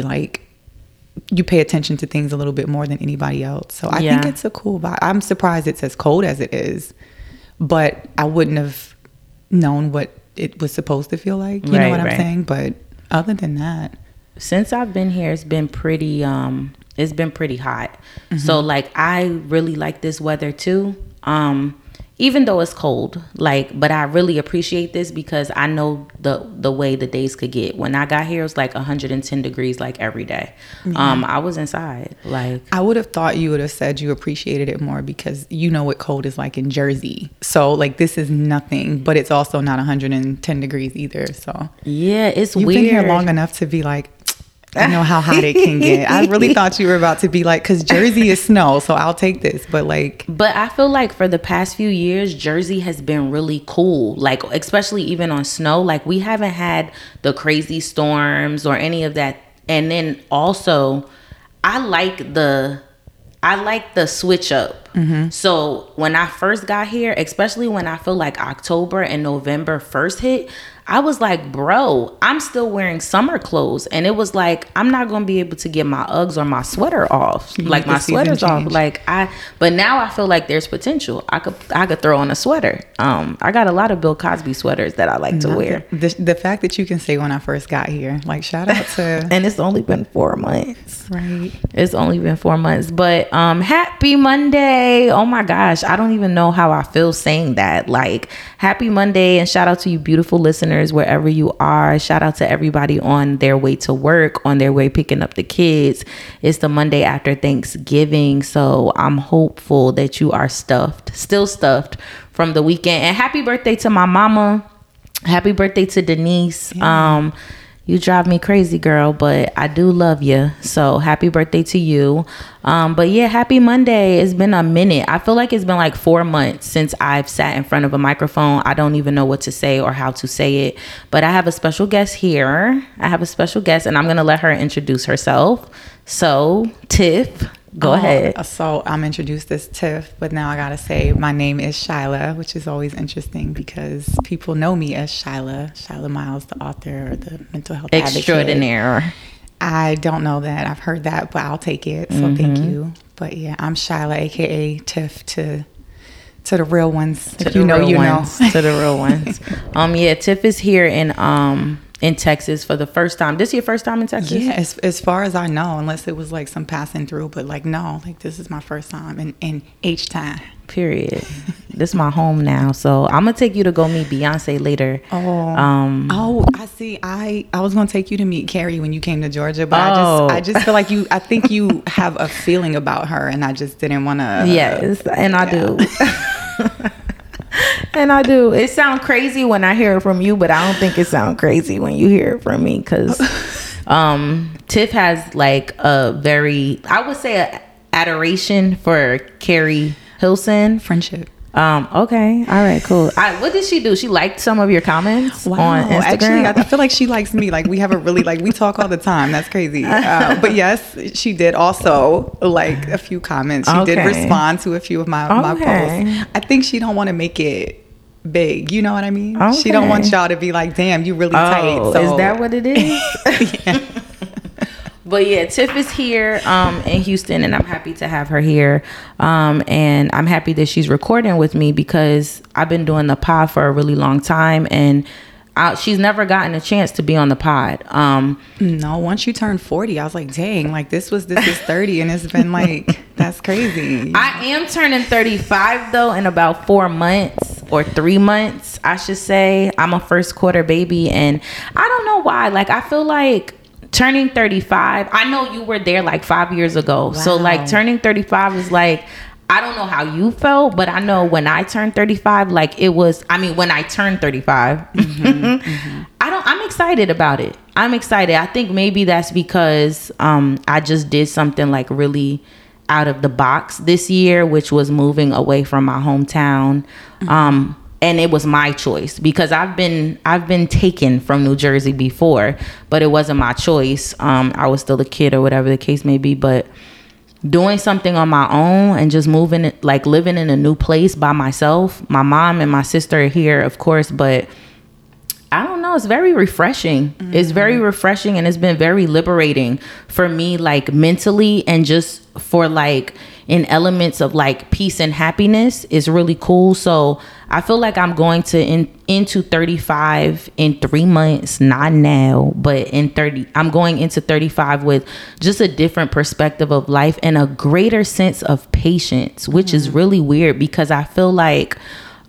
like you pay attention to things a little bit more than anybody else. So I Yeah. think it's a cool vibe. I'm surprised it's as cold as it is, but I wouldn't have known what it was supposed to feel like. You know Right, what I'm saying? But other than that, since I've been here, it's been pretty um it's been pretty hot. So like I really like this weather too. Um even though it's cold, like but I really appreciate this because I know the the way the days could get. When I got here it was like 110 degrees like every day. Um I was inside like I would have thought you would have said you appreciated it more because you know what cold is like in Jersey. So like this is nothing, but it's also not 110 degrees either. So yeah, it's you've weird. been here long enough to be like, I know how hot it can get. I really thought you were about to be like, because Jersey is snow, so I'll take this. But like, But I feel like for the past few years, Jersey has been really cool. Like, especially even on snow. Like, we haven't had the crazy storms or any of that. And then also, I like the. I like the switch up. Mm-hmm. So when I first got here, especially when I feel like October and November first hit, I was like, bro, I'm still wearing summer clothes. And it was like, I'm not gonna be able to get my Uggs or my sweater off. like my sweater's off. Like I but now I feel like there's potential. I could I could throw on a sweater. Um I got a lot of Bill Cosby sweaters that I like to wear. the, the fact that you can say when I first got here, like, shout out to And it's only been four months. right. It's only been four months, but um, happy Monday! Oh my gosh, I don't even know how I feel saying that. Like, happy Monday, and shout out to you, beautiful listeners, wherever you are. Shout out to everybody on their way to work, on their way picking up the kids. It's the Monday after Thanksgiving, so I'm hopeful that you are stuffed, still stuffed from the weekend. And happy birthday to my mama. Happy birthday to Denise. Um, you drive me crazy, girl, but I do love you. So happy birthday to you. Um, but yeah, happy Monday. It's been a minute. I feel like it's been like four months since I've sat in front of a microphone. I don't even know what to say or how to say it. But I have a special guest here. I have a special guest, and I'm gonna let her introduce herself. So, Tiff, go Oh, ahead. So I'm introduced as Tiff, but now I gotta say my name is Shyla, which is always interesting because people know me as Shyla, Shyla Miles, the author or the mental health advocate. I don't know that. I've heard that, but I'll take it. So thank Mm-hmm. you. But yeah, I'm Shyla, aka Tiff to to the real ones. to if the you know, real you ones, know. to the real ones. Um, yeah, Tiff is here and um in Texas for the first time. This is your first time in Texas? Yeah, as, as far as I know, unless it was like some passing through, but like no, like this is my first time in in H-Town. Period. this is my home now, so I'm gonna take you to go meet Beyonce later. Oh, Um, oh, I see. I I was gonna take you to meet Keri when you came to Georgia, but Oh. I just I just feel like you. I think you have a feeling about her, and I just didn't want to. yes, and I do. and I do. It sounds crazy when I hear it from you, but I don't think it sounds crazy when you hear it from me because um, Tiff has like a very, I would say, a adoration for Keri Hilson. friendship. Um. Okay. All right. Cool. I, what did she do? She liked some of your comments on Instagram. Actually, I, feel like she likes me. Like we have a really like we talk all the time. That's crazy. Uh, but yes, she did also like a few comments. She did respond to a few of my my Okay. posts. I think she don't want to make it big. You know what I mean? She don't want y'all to be like, "Damn, you really tight." oh, So is that what it is? But yeah, Tiff is here um, in Houston, and I'm happy to have her here. Um, and I'm happy that she's recording with me because I've been doing the pod for a really long time, and I, she's never gotten a chance to be on the pod. Um, No, once you turn 40, I was like, dang, like this was this is 30 and it's been like that's crazy. I am turning 35 though in about four months or three months, I should say. I'm a first quarter baby, and I don't know why. Like, I feel like turning 35, I know you were there like five years ago. So, like, turning 35 is like, I don't know how you felt, but I know when I turned 35, like it was, I mean, when I turned 35, I don't, I'm excited about it. I'm excited. I think maybe that's because um, I just did something like really out of the box this year, which was moving away from my hometown. Um, and it was my choice because I've been I've been taken from New Jersey before, but it wasn't my choice. Um, I was still a kid or whatever the case may be, but doing something on my own and just moving it like living in a new place by myself. My mom and my sister are here, of course, but I don't know. know, it's very refreshing. Mm-hmm. It's very refreshing and it's been very liberating for me, like mentally and just for like in elements of like peace and happiness is really cool. So I feel like I'm going to in into 35 in three months, not now, but in 30, I'm going into 35 with just a different perspective of life and a greater sense of patience, which mm-hmm. is really weird because I feel like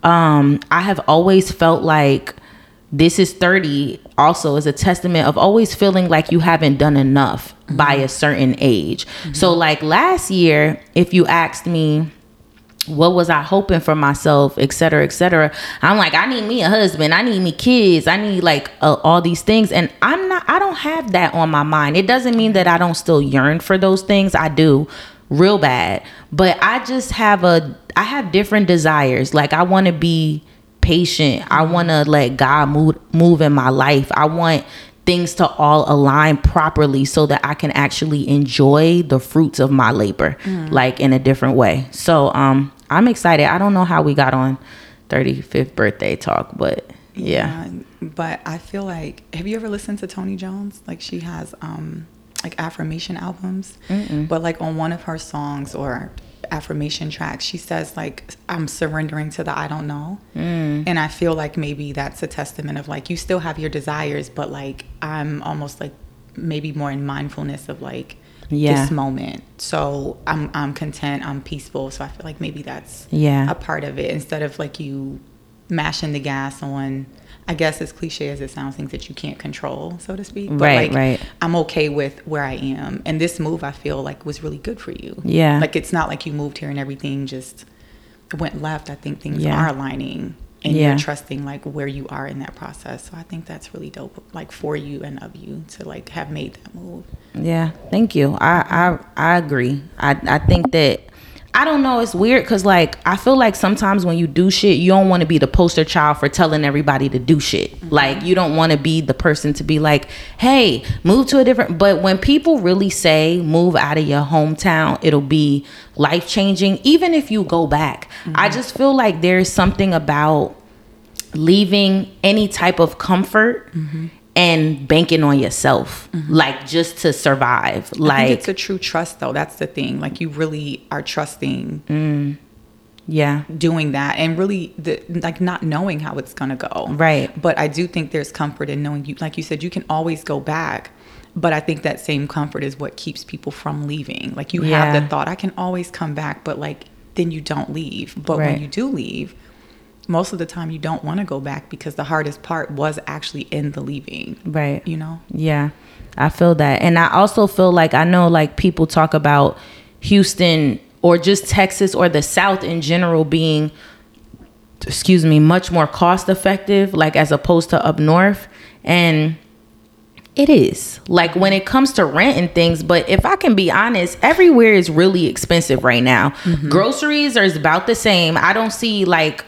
um, I have always felt like this is 30 also is a testament of always feeling like you haven't done enough mm-hmm. by a certain age. Mm-hmm. So like last year, if you asked me what was I hoping for myself, et cetera, et cetera. I'm like, I need me a husband. I need me kids. I need like uh, all these things. And I'm not, I don't have that on my mind. It doesn't mean that I don't still yearn for those things. I do real bad. But I just have a, I have different desires. Like I want to be patient. I want to let God move move in my life. I want things to all align properly so that I can actually enjoy the fruits of my labor mm. like in a different way. So um I'm excited. I don't know how we got on 35th birthday talk, but yeah. yeah. But I feel like have you ever listened to Tony Jones? Like she has um like affirmation albums. Mm-mm. But like on one of her songs or affirmation track, she says like I'm surrendering to the I don't know. Mm. And I feel like maybe that's a testament of like you still have your desires, but like I'm almost like maybe more in mindfulness of like yeah. this moment. So I'm I'm content, I'm peaceful. So I feel like maybe that's yeah a part of it instead of like you mashing the gas on I guess as cliche as it sounds, things that you can't control, so to speak. But right, like, right. I'm okay with where I am, and this move I feel like was really good for you. Yeah, like it's not like you moved here and everything just went left. I think things yeah. are aligning, and yeah. you're trusting like where you are in that process. So I think that's really dope, like for you and of you to like have made that move. Yeah, thank you. I I I agree. I I think that I don't know. It's weird because like I feel like sometimes when you do shit, you don't want to be the poster child for telling everybody to do shit. Mm-hmm. Like you don't want to be the person to be like, "Hey, move to a different." But when people really say move out of your hometown, it'll be life changing. Even if you go back, mm-hmm. I just feel like there's something about leaving any type of comfort mm-hmm and banking on yourself mm-hmm. like just to survive. Like it's a true trust though. That's the thing. Like you really are trusting mm, yeah. doing that and really the like not knowing how it's gonna go. Right. But i do think there's comfort in knowing you like you said you can always go back but i think that same comfort is what keeps people from leaving. Like you yeah. have the thought i can always come back but like then you don't leave. But right. when you do leave most of the time you don't want to go back because the hardest part was actually in the leaving. Right. You know? Yeah. I feel that. And I also feel like I know like people talk about Houston or just Texas or the South in general being excuse me, much more cost effective like as opposed to up north and it is like when it comes to rent and things but if i can be honest everywhere is really expensive right now mm-hmm. groceries are about the same i don't see like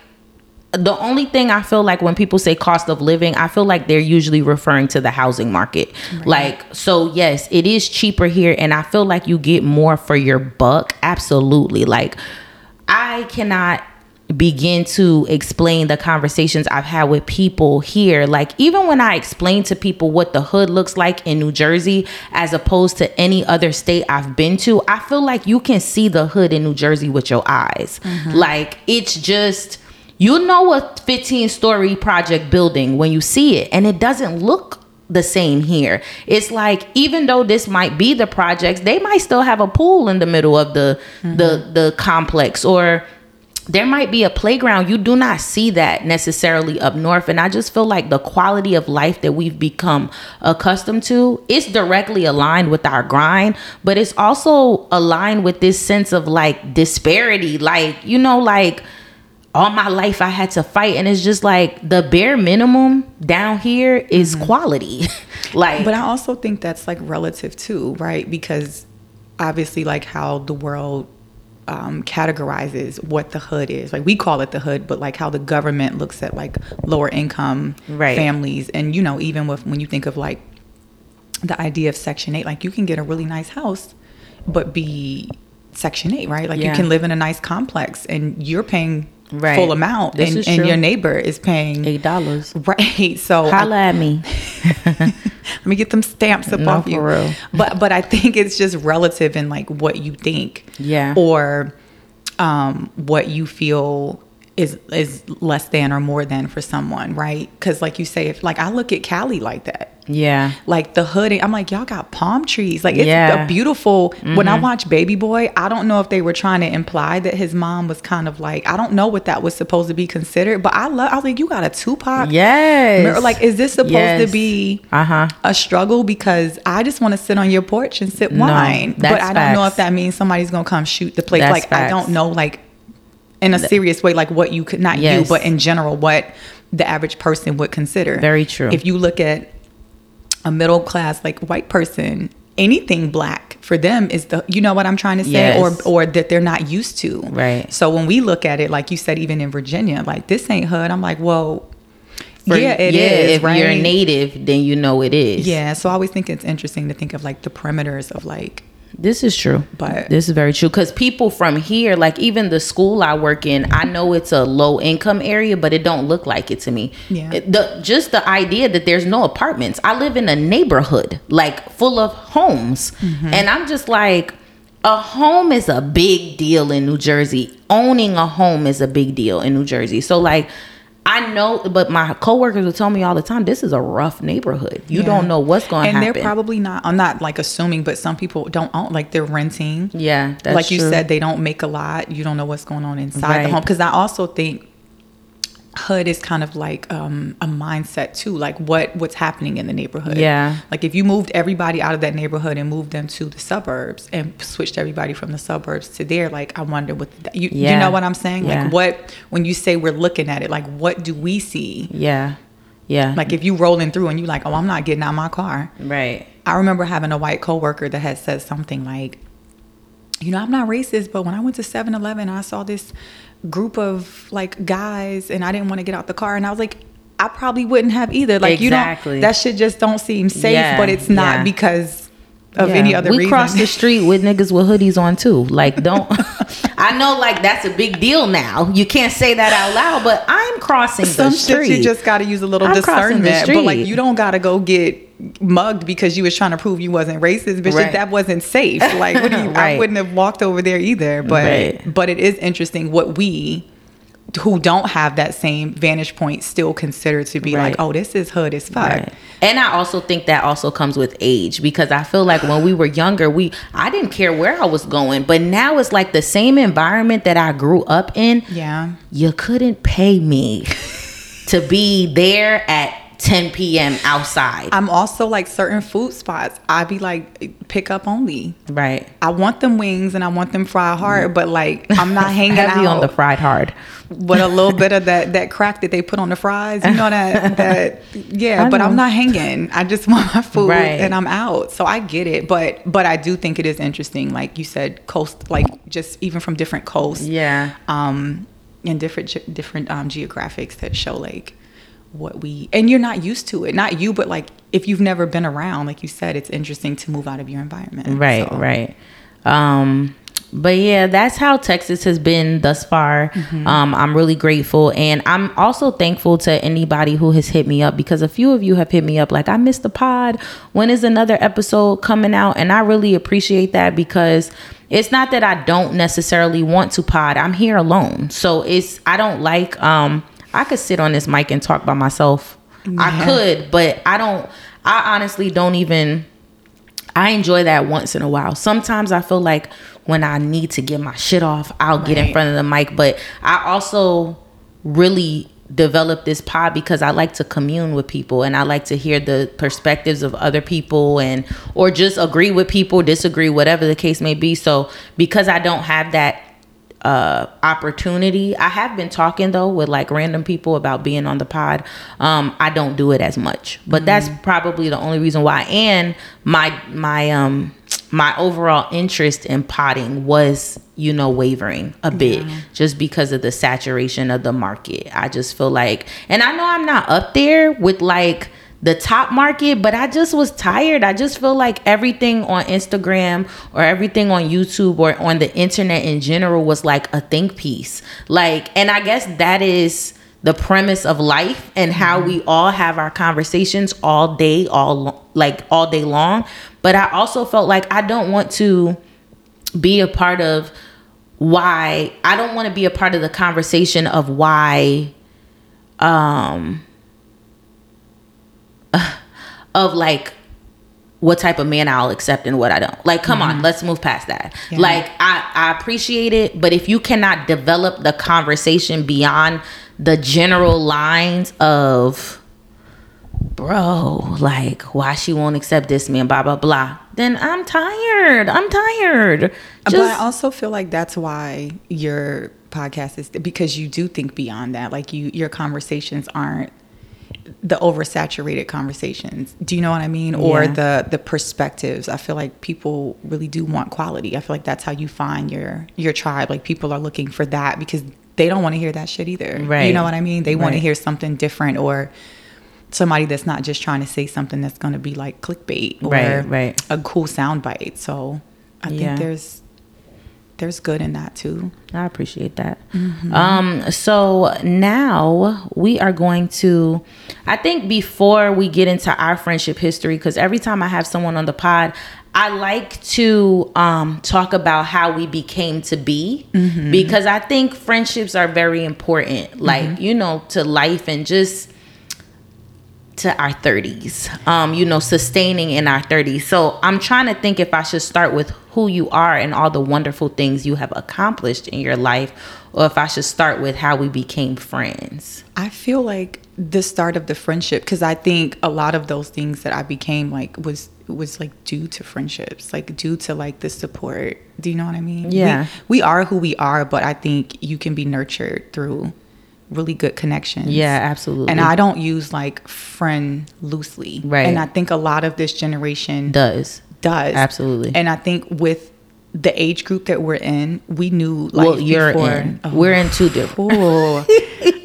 the only thing I feel like when people say cost of living, I feel like they're usually referring to the housing market. Right. Like, so yes, it is cheaper here, and I feel like you get more for your buck. Absolutely. Like, I cannot begin to explain the conversations I've had with people here. Like, even when I explain to people what the hood looks like in New Jersey as opposed to any other state I've been to, I feel like you can see the hood in New Jersey with your eyes. Mm-hmm. Like, it's just you know a 15 story project building when you see it, and it doesn't look the same here. It's like even though this might be the projects, they might still have a pool in the middle of the mm-hmm. the the complex or there might be a playground. You do not see that necessarily up north. And I just feel like the quality of life that we've become accustomed to is directly aligned with our grind, but it's also aligned with this sense of like disparity. Like, you know, like all my life I had to fight and it's just like the bare minimum down here is mm-hmm. quality. like But I also think that's like relative too, right? Because obviously like how the world um, categorizes what the hood is. Like we call it the hood, but like how the government looks at like lower income right. families and you know even with when you think of like the idea of section 8 like you can get a really nice house but be section 8 right like yeah. you can live in a nice complex and you're paying Right. full amount, This and, and your neighbor is paying Eight dollars. right. So I- Holla at me. let me get them stamps up No, off you. real. But but I think it's just relative in like what you think. Yeah. Or um what you feel is is less than or more than for someone, right? Because like you say, if like I look at Cali like that. Yeah. Like the hood, I'm like, y'all got palm trees. Like it's Yeah. a beautiful. When I watch Baby Boy, I don't know if they were trying to imply that his mom was kind of like, I don't know what that was supposed to be considered, but I love. I was like, you got a Tupac. Yes. Like, is this supposed Yes. to be Uh-huh. a struggle? Because I just want to sit on your porch and sip No, wine. but I don't know if that means somebody's gonna come shoot the place. That's like I don't know, like in a serious way, like what you could not Yes. you, but in general, what the average person would consider. Very true. If you look at a middle class like white person, anything black for them is the you know what I'm trying to say, Yes. or or that they're not used to. Right. So when we look at it, like you said, even in Virginia, like this ain't hood. I'm like, well, For- yeah, it is. If right? you're native, then you know it is. Yeah, so I always think it's interesting to think of like the perimeters of like This is true. But- this is very true because people from here, like even the school I work in, I know it's a low income area, but it don't look like it to me. Yeah. It- the just the idea that there's no apartments. I live in a neighborhood like full of homes, Mm-hmm. and I'm just like. A home is a big deal in New Jersey. Owning a home is a big deal in New Jersey. So like I know, but my coworkers would tell me all the time, this is a rough neighborhood. You Yeah. don't know what's going to and they're probably not. I'm not like assuming, but some people don't own like they're renting. yeah, that's like you said, they don't make a lot. You don't know what's going on inside the home. Because I also think hood is kind of like um, a mindset too. Like what what's happening in the neighborhood. Yeah. Like if you moved everybody out of that neighborhood and moved them to the suburbs and switched everybody from the suburbs to there, like I wonder what the, you you know what I'm saying? Yeah. Like what when you say we're looking at it, like what do we see? Yeah. Yeah. Like if you rolling through and you like, oh, I'm not getting out my car. right. I remember having a white coworker that had said something like, you know, I'm not racist, but when I went to 7-Eleven, I saw this group of like guys and I didn't want to get out the car and I was like I probably wouldn't have either. Like Exactly. you don't that shit just don't seem safe, Yeah, but it's not yeah. because of Yeah. any other we reason. cross the street with niggas with hoodies on too. Like, don't. I know, like that's a big deal now. You can't say that out loud, but I'm crossing Some the street. shit you just got to use a little I'm discernment, but like you don't got to go get mugged because you was trying to prove you wasn't racist, bitch. Right. That wasn't safe. Like, what do you? I wouldn't have walked over there either. But Right. but it is interesting what we who don't have that same vantage point still consider to be Right. like, oh, this is hood as fuck. Right. And I also think that also comes with age because I feel like when we were younger, we I didn't care where I was going, but now it's like the same environment that I grew up in. Yeah. You couldn't pay me to be there at 10 p.m. outside. I'm also like certain food spots. I be like pick up only. right. I want them wings and I want them fried hard, but like I'm not hanging out on the fried hard. But a little bit of that that crack that they put on the fries. You know that that yeah, but I'm not hanging. I just want my food Right. and I'm out. So I get it, but but I do think it is interesting like you said coast like just even from different coasts. Yeah. Um and different different um geographics that show like what we and you're not used to it. Not you, but like if you've never been around, like you said, it's interesting to move out of your environment. Right, So, right. Um, but yeah, that's how Texas has been thus far. Um, I'm really grateful, and I'm also thankful to anybody who has hit me up because a few of you have hit me up like, "I missed the pod. When is another episode coming out?" And I really appreciate that because it's not that I don't necessarily want to pod. I'm here alone, so it's I don't like. Um, I could sit on this mic and talk by myself. I could, but I don't. I honestly don't even. I enjoy that once in a while. Sometimes I feel like when I need to get my shit off, I'll get in front of the mic. But I also really developed this pod because I like to commune with people and I like to hear the perspectives of other people and or just agree with people, disagree, whatever the case may be. So because I don't have that uh opportunity. I have been talking though with like random people about being on the pod. Um i don't do it as much. But that's probably the only reason why. And my my um my overall interest in potting was you know wavering a bit just because of the saturation of the market. I just feel like and i know i'm not up there with like the top market, but I just was tired. I just feel like everything on Instagram or everything on YouTube or on the internet in general was like a think piece. Like, and I guess that is the premise of life and how we all have our conversations all day, all like all day long. But I also felt like I don't want to be a part of why I don't want to be a part of the conversation of why um of like what type of man I'll accept and what I don't. Like, come on, mm-hmm. let's move past that. Yeah. Like, I, I appreciate it, but if you cannot develop the conversation beyond the general lines of, bro, like, why she won't accept this man, blah, blah, blah, then I'm tired. I'm tired. but I also feel like that's why your podcast is because you do think beyond that. Like you, your conversations aren't the oversaturated conversations. Do you know what I mean? Or Yeah. the the perspectives. I feel like people really do want quality. I feel like that's how you find your your tribe. Like people are looking for that because they don't want to hear that shit either. Right. You know what I mean? They want to hear something different or somebody that's not just trying to say something that's going to be like clickbait or Right, right. a cool soundbite. So I Yeah. think there's there's good in that too. I appreciate that. Um, so now we are going to, I think before we get into our friendship history, because every time I have someone on the pod, I like to um, talk about how we became to be. Because I think friendships are very important, like, you know, to life and just to our 30s um you know sustaining in our 30s so i'm trying to think if i should start with who you are and all the wonderful things you have accomplished in your life or if i should start with how we became friends I feel like the start of the friendship because I think a lot of those things that I became like was was like due to friendships, like due to like the support. Do you know what I mean? Yeah. We, we are who we are, but I think you can be nurtured through really good connections. yeah absolutely And I don't use like friend loosely. Right. And I think a lot of this generation does does. Absolutely. And I think with the age group that we're in, we knew like well you're before, in Oh. we're in two different Ooh.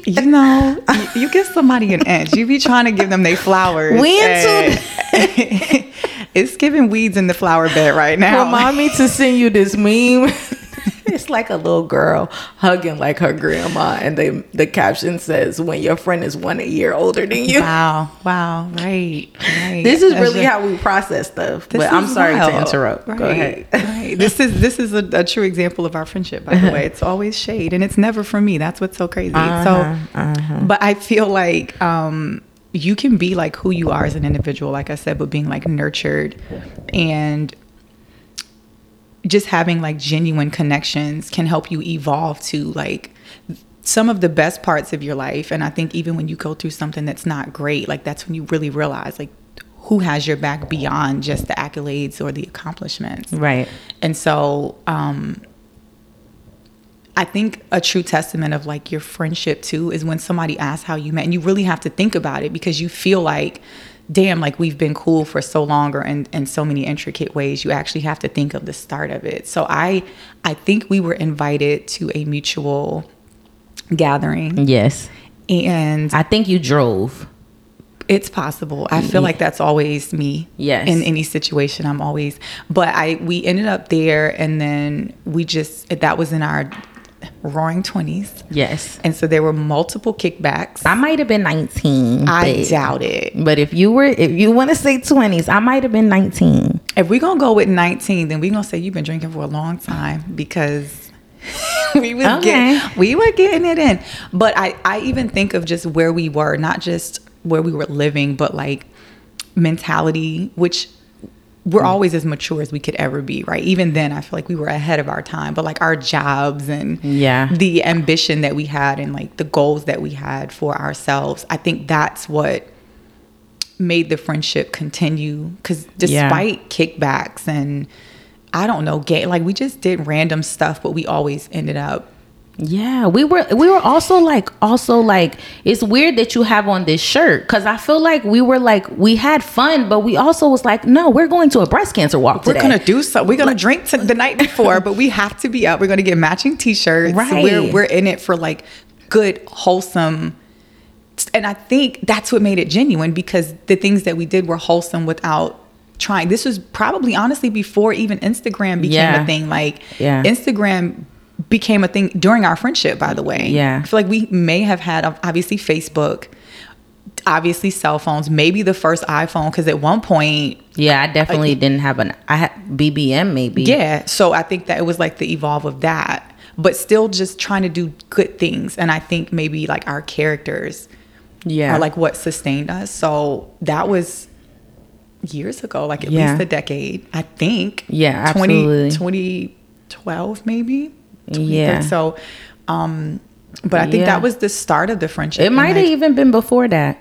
you know, you, you give somebody an inch. You be trying to give them their flowers. We into and- it's giving weeds in the flower bed right now. remind me to send you this meme it's like a little girl hugging like her grandma and the the caption says when your friend is one a year older than you Wow, wow, right, right. this is That's really just- how we process stuff but i'm sorry to interrupt Right, go ahead right. This is this is a, a true example of our friendship. By the way, it's always shade, and it's never for me. That's what's so crazy. Uh-huh, so, but I feel like um, you can be like who you are as an individual, like I said, but being like nurtured and just having like genuine connections can help you evolve to like some of the best parts of your life. And i think even when you go through something that's not great like that's when you really realize like who has your back beyond just the accolades or the accomplishments. Right. And so um I think a true testament of like your friendship too is when somebody asks how you met and you really have to think about it because you feel like damn like we've been cool for so long or in, in so many intricate ways you actually have to think of the start of it so i i think we were invited to a mutual gathering yes and i think you drove it's possible. I feel like that's always me. Yes. In any situation, I'm always. But I we ended up there, and then we just that was in our roaring twenties, yes and so there were multiple kickbacks. i might have been 19 I but- doubt it. but if you were if you want to say 20s i might have been 19 If we're gonna go with 19, then we're gonna say you've been drinking for a long time because we was Okay. getting we were getting it in. But I I even think of just where we were, not just where we were living, but like mentality, which we're mm. always as mature as we could ever be, right? Even then, I feel like we were ahead of our time. But like our jobs and Yeah. the ambition that we had and like the goals that we had for ourselves, I think that's what made the friendship continue. Because Yeah. despite kickbacks and I don't know, gay, like we just did random stuff, but we always ended up Yeah, we were we were also like also like it's weird that you have on this shirt cuz I feel like we were like we had fun but we also was like no, we're going to a breast cancer walk today. We're gonna do something. We're gonna drink to the night before, but we have to be up. We're gonna get matching T-shirts. Right. We're we're in it for like good, wholesome and I think that's what made it genuine because the things that we did were wholesome without trying. This was probably honestly before even Instagram became Yeah. a thing. Like Yeah. Instagram became a thing during our friendship, by the way. Yeah. I feel like we may have had obviously Facebook, obviously cell phones, maybe the first iPhone, because at one point Yeah, I definitely didn't have an. I had BBM maybe. yeah. So I think that it was like the evolve of that, but still just trying to do good things. And I think maybe like our characters yeah. are like what sustained us. So that was years ago, like at Yeah. least a decade, I think. Yeah, 20, 2012 maybe. Yeah. So, um, but I think Yeah. that was the start of the friendship. It might have like, even been before that.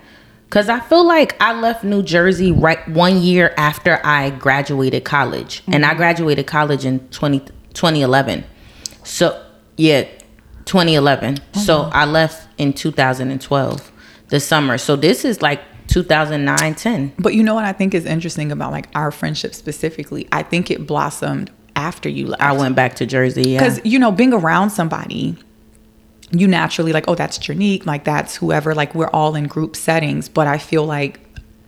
Cause I feel like I left New Jersey right one year after I graduated college. And Mm-hmm. I graduated college in 20, 2011. So yeah, 2011. So Mm-hmm. I left in 2012, the summer. So this is like 2009, 10. But you know what I think is interesting about like our friendship specifically? I think it blossomed after you left. I went back to Jersey. Yeah. because you know being around somebody you naturally like oh that's Gernique like that's whoever like we're all in group settings but I feel like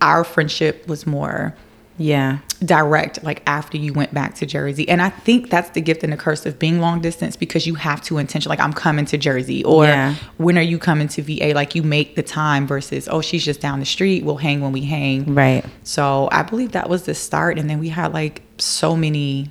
our friendship was more Yeah. direct like after you went back to Jersey and I think that's the gift and the curse of being long distance because you have to intention like I'm coming to Jersey or Yeah. when are you coming to VA like you make the time versus oh she's just down the street we'll hang when we hang Right. so I believe that was the start. And then we had like so many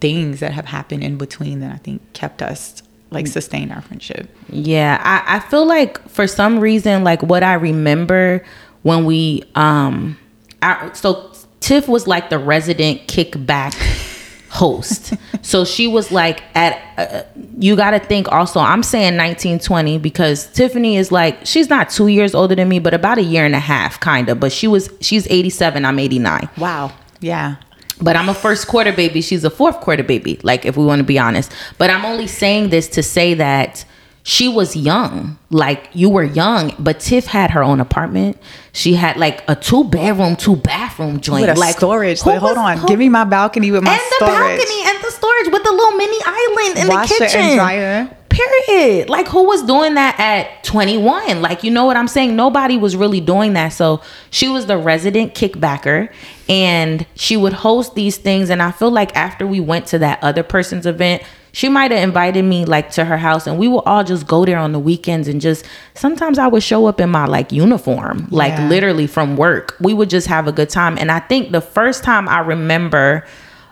things that have happened in between that I think kept us like sustain our friendship. Yeah, I, I feel like for some reason, like what I remember when we um, I, so Tiff was like the resident kickback host. so she was like at uh, you got to think also I'm saying 1920 because Tiffany is like she's not 2 years older than me but about a year and a half kind of but she was she's 87 I'm 89 Wow. Yeah. But I'm a first quarter baby. She's a fourth quarter baby, like if we want to be honest. But I'm only saying this to say that she was young. Like you were young, but Tiff had her own apartment. She had like a two bedroom, two bathroom joint. With a like storage. Like, hold was- on. who- Give me my balcony with my storage. and the balcony and the storage with the little mini island in Washer the and kitchen. dryer. Period. Like who was doing that at 21? Like you know what I'm saying? Nobody was really doing that. So she was the resident kickbacker and she would host these things and I feel like after we went to that other person's event, she might have invited me like to her house and we would all just go there on the weekends and just sometimes I would show up in my like uniform, like Yeah. literally from work. We would just have a good time. And I think the first time I remember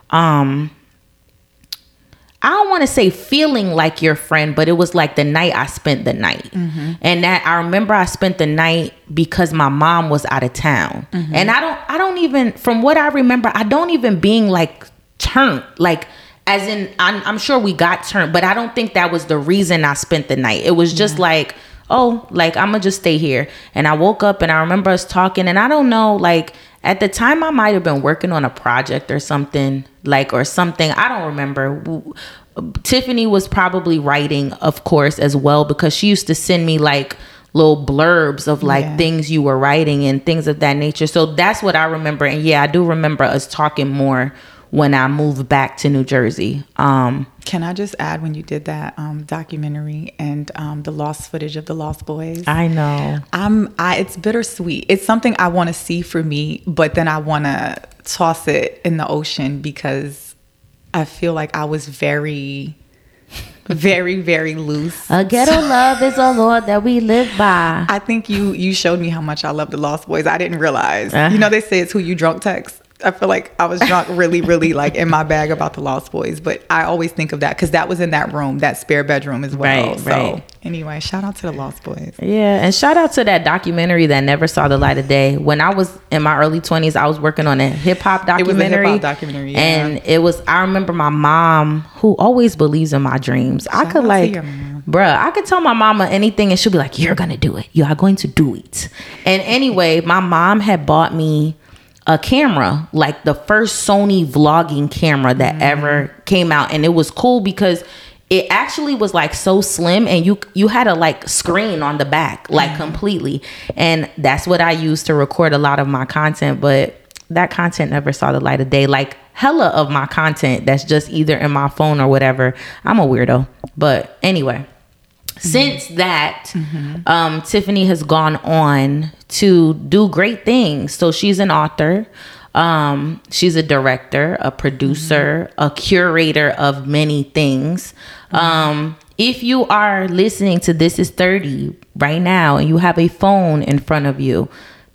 um I don't want to say feeling like your friend, but it was like the night I spent the night. Mm-hmm. And that I remember I spent the night because my mom was out of town. Mm-hmm. And I don't I don't even from what I remember, I don't even being like turned like as in I'm, I'm sure we got turned, but I don't think that was the reason I spent the night. It was just like oh, like I'm gonna just stay here. And I woke up and I remember us talking, and I don't know, like at the time I might have been working on a project or something, like or something. I don't remember. Tiffany was probably writing, of course, as well, because she used to send me like little blurbs of like Yeah. things you were writing and things of that nature. So that's what I remember. And yeah, I do remember us talking more when I moved back to New Jersey. Um, Can I just add when you did that um, documentary and um, the lost footage of the Lost Boys? I know. I'm I it's bittersweet. It's something I want to see for me, but then I want to toss it in the ocean because I feel like I was very very very loose. A ghetto love is a law that we live by. I think you you showed me how much I love the Lost Boys. I didn't realize. Uh. You know they say it's who you drunk text. I feel like I was drunk really really like in my bag about the Lost Boys, but I always think of that cuz that was in that room, that spare bedroom as well. Right, so right. anyway, shout out to the Lost Boys. Yeah, and shout out to that documentary that never saw the light of day. When I was in my early twenties, I was working on a hip hop was a documentary. documentary, yeah. and it was. I remember my mom, who always believes in my dreams. I could like, bruh, I could tell my mama anything, and she'll be like, "You're gonna do it. You are going to do it." And anyway, my mom had bought me a camera, like the first Sony vlogging camera that Mm. ever came out, and it was cool because it actually was like so slim, and you you had a like screen on the back, like Mm. completely, and that's what I used to record a lot of my content, but that content never saw the light of day. Like hella of my content that's just either in my phone or whatever. I'm a weirdo, but anyway. Since that, um, Tiffany has gone on to do great things. So she's an author. Um, she's a director, a producer, a curator of many things. Um, if you are listening to This Is 30 right now and you have a phone in front of you,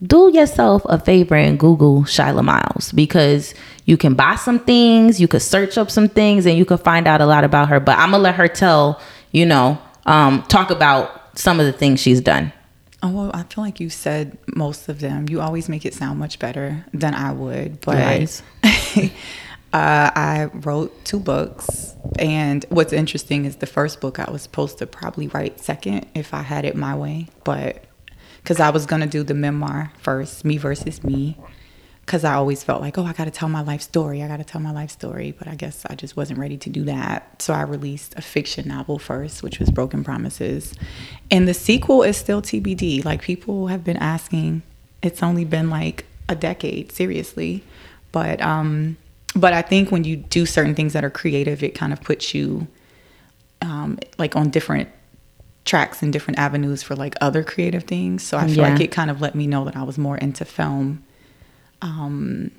do yourself a favor and Google Shyla Miles because you can buy some things, you could search up some things, and you could find out a lot about her. But I'm gonna let her tell, you know, um, talk about some of the things she's done. Oh, well, I feel like you said most of them. You always make it sound much better than I would. But Nice. uh, I wrote two books. And what's interesting is the first book I was supposed to probably write second if I had it my way. But because I was going to do the memoir first, Me versus Me. Because I always felt like, oh, I got to tell my life story. I got to tell my life story. But I guess I just wasn't ready to do that. So I released a fiction novel first, which was Broken Promises. And the sequel is still TBD. Like people have been asking. It's only been like a decade, seriously. But um but I think when you do certain things that are creative, it kind of puts you um like on different tracks and different avenues for like other creative things. So I feel Yeah. like it kind of let me know that I was more into film Um,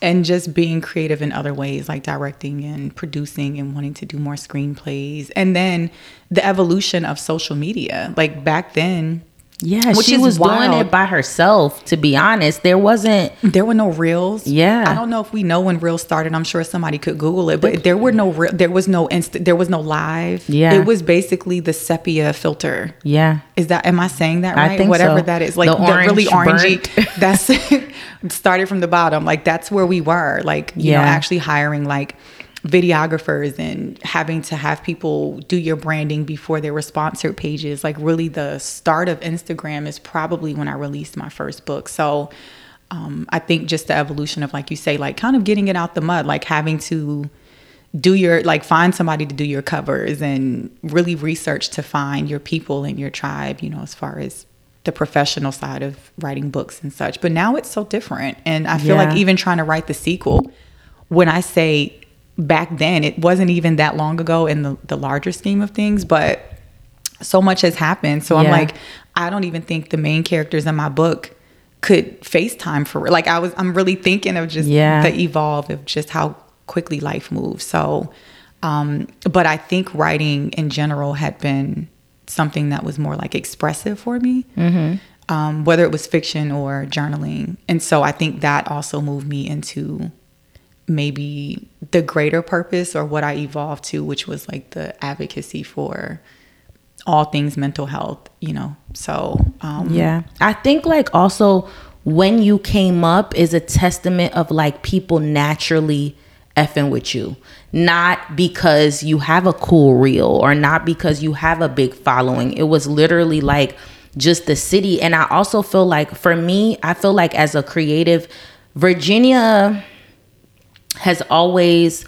and just being creative in other ways like directing and producing and wanting to do more screenplays. And then the evolution of social media. Like back then Yeah, Which she was doing it by herself. To be honest, there wasn't. there were no reels Yeah. i don't know if we know when reels started i'm sure somebody could google it but there were no real there was no insta there was no live Yeah. it was basically the sepia filter Yeah, Is that am I saying that I right? think Whatever so. that is, like The the, really orange orangey. That's started from the bottom. Like that's where we were. Like you know, actually hiring like videographers and having to have people do your branding before there were sponsored pages. Like really, the start of Instagram is probably when I released my first book. So. Um, I think just the evolution of, like you say, like kind of getting it out the mud, like having to do your like find somebody to do your covers and really research to find your people and your tribe you know as far as the professional side of writing books and such but now it's so different and i feel like even trying to write the sequel when i say back then it wasn't even that long ago in the, the larger scheme of things but so much has happened so i'm like i don't even think the main characters in my book could facetime for like i was i'm really thinking of just Yeah. the evolve of just how quickly life moves. So, um, but I think writing in general had been something that was more like expressive for me, um, whether it was fiction or journaling. And so I think that also moved me into maybe the greater purpose or what I evolved to, which was like the advocacy for all things mental health, you know. So, um, yeah. I think like also when you came up is a testament of like people naturally effing with you, not because you have a cool reel or not because you have a big following. It was literally like just the city. And I also feel like for me, I feel like as a creative, Virginia has always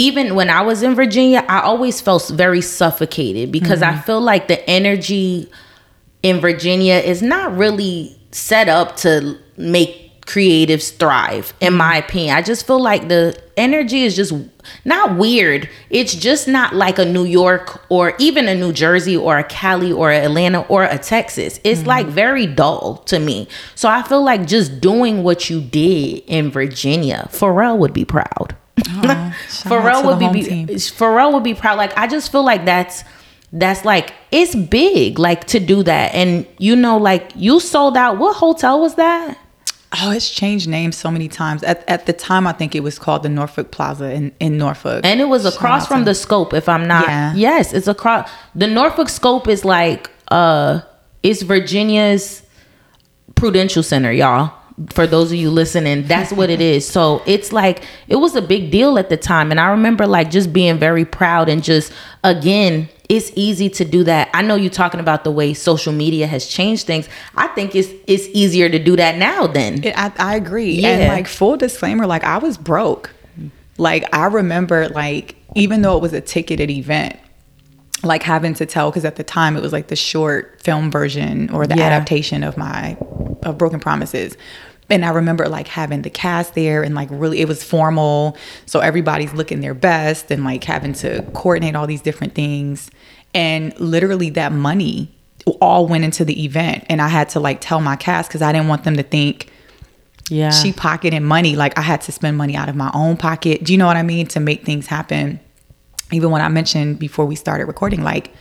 even when I was in Virginia, I always felt very suffocated because I mm-hmm. feel like the energy in Virginia is not really set up to make creatives thrive, in my mm-hmm. opinion. I just feel like the energy is just not weird. It's just not like a New York or even a New Jersey or a Cali or a Atlanta or a Texas. It's mm-hmm. like very dull to me. So I feel like just doing what you did in Virginia, Pharrell would be proud. Oh, shout Pharrell would be, team. Pharrell would be proud. Like I just feel like that's that's like it's big, like to do that. And you know, like you sold out. What hotel was that? Oh, it's changed names so many times. At, at the time, I think it was called the Norfolk Plaza in, in Norfolk. And it was across from the scope, if I'm not. Yeah. Yes, it's across. The Norfolk Scope is like uh, it's Virginia's Prudential Center, y'all. For those of you listening, that's what it is. So it's like it was a big deal at the time, and I remember like just being very proud and just again, it's easy to do that. I know you're talking about the way social media has changed things. I think it's it's easier to do that now than It, I, I agree. Yeah. And like full disclaimer, like I was broke. Like I remember like even though it was a ticketed event, like having to tell because at the time it was like the short film version or the Yeah. adaptation of my of Broken Promises. And I remember like having the cast there and like really it was formal. So everybody's looking their best and like having to coordinate all these different things. And literally that money all went into the event. And I had to like tell my cast because I didn't want them to think Yeah. she pocketed money. Like I had to spend money out of my own pocket. Do you know what I mean? To make things happen. Even when I mentioned before we started recording, like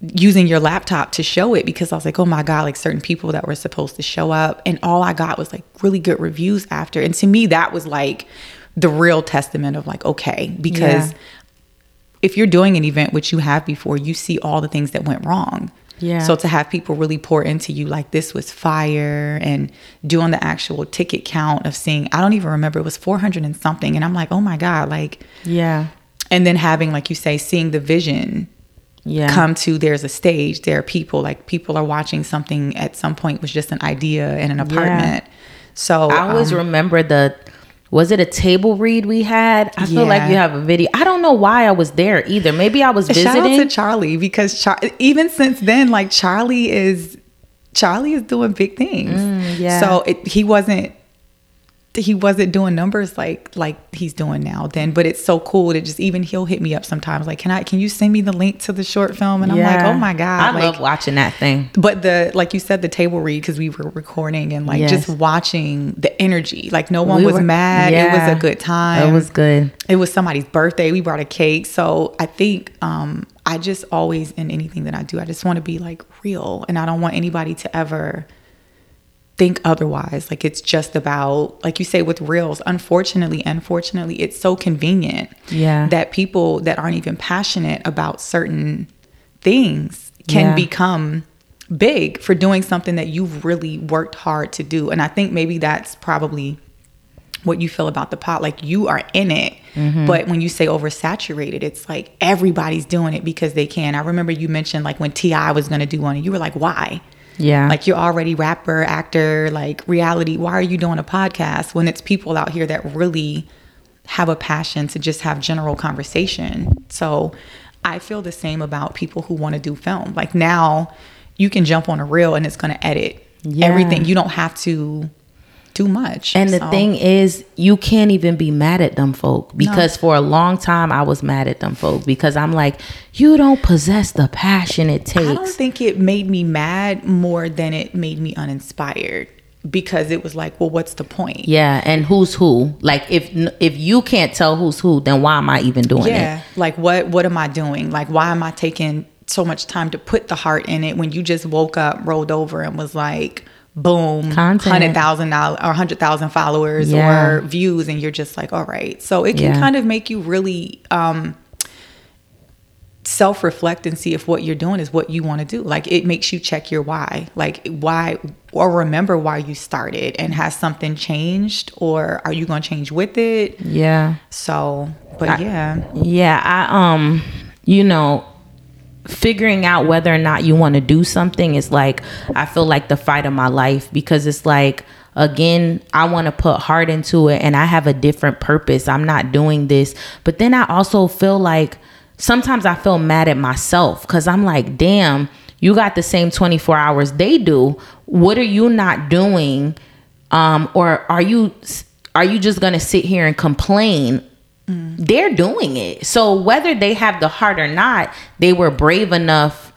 using your laptop to show it because I was like, oh my God, like certain people that were supposed to show up. And all I got was like really good reviews after. And to me, that was like the real testament of like, okay, because Yeah. if you're doing an event, which you have before, you see all the things that went wrong. Yeah. So to have people really pour into you like this was fire and doing the actual ticket count of seeing, I don't even remember, it was 400 and something. And I'm like, oh my God, like, yeah. and then having, like you say, seeing the vision Yeah. come to there's a stage, there are people, like people are watching something at some point was just an idea in an apartment. So I always um, remember the was it a table read we had? I feel like you have a video. I don't know why I was there either. Maybe I was Shout out to visiting. Charlie because Char- even since then, like Charlie is Charlie is doing big things. Mm, yeah. So it, he wasn't he wasn't doing numbers like like he's doing now then but it's so cool to just even he'll hit me up sometimes like can i can you send me the link to the short film and i'm like oh my god I like, love watching that thing. but the like you said the table read because we were recording and like Yes. just watching the energy like no one We was were- mad it was a good time It was good. it was somebody's birthday we brought a cake so i think um i just always in anything that i do i just want to be like real and i don't want anybody to ever think otherwise like it's just about like you say with reels unfortunately unfortunately it's so convenient Yeah. that people that aren't even passionate about certain things can Yeah. become big for doing something that you've really worked hard to do and i think maybe that's probably what you feel about the pot like you are in it Mm-hmm. but when you say oversaturated it's like everybody's doing it because they can i remember you mentioned like when T.I. was going to do one and you were like why Yeah. like you're already rapper actor like reality why are you doing a podcast when it's people out here that really have a passion to just have general conversation so i feel the same about people who want to do film like now you can jump on a reel and it's going to edit Yeah. everything you don't have to do much And the thing is, you can't even be mad at them folk because for a long time I was mad at them folk because I'm like, you don't possess the passion it takes. I don't think it made me mad more than it made me uninspired because it was like, well, what's the point? Yeah, and who's who? Like if if you can't tell who's who, then why am I even doing Yeah. it? Like what what am I doing? Like why am I taking so much time to put the heart in it when you just woke up, rolled over and was like boom, hundred thousand dollars or hundred thousand followers Yeah. or views, and you're just like, all right. So it can Yeah. kind of make you really um self reflect and see if what you're doing is what you want to do. Like it makes you check your why. Like why or remember why you started and has something changed or are you going to change with it? Yeah. So, but yeah. Yeah, I um you know figuring out whether or not you want to do something is like I feel like the fight of my life because it's like again I want to put heart into it and I have a different purpose. I'm not doing this. But then I also feel like sometimes I feel mad at myself cuz I'm like, "Damn, you got the same 24 hours they do. What are you not doing?" Um or are you are you just going to sit here and complain they're doing it. So whether they have the heart or not, they were brave enough.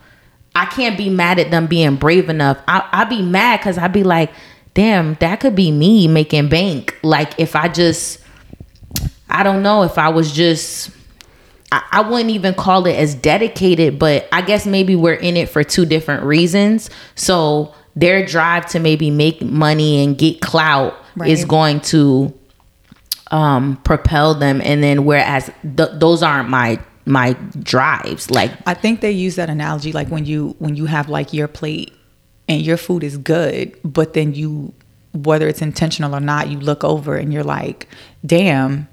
I can't be mad at them being brave enough. I I be mad because I'd be like, damn, that could be me making bank. Like if I just, I don't know if I was just. I, I wouldn't even call it as dedicated, but I guess maybe we're in it for two different reasons. So their drive to maybe make money and get clout is going to um propel them and then whereas th- those aren't my my drives like I think they use that analogy like when you when you have like your plate and your food is good, but then you whether it's intentional or not, you look over and you're like, "Damn,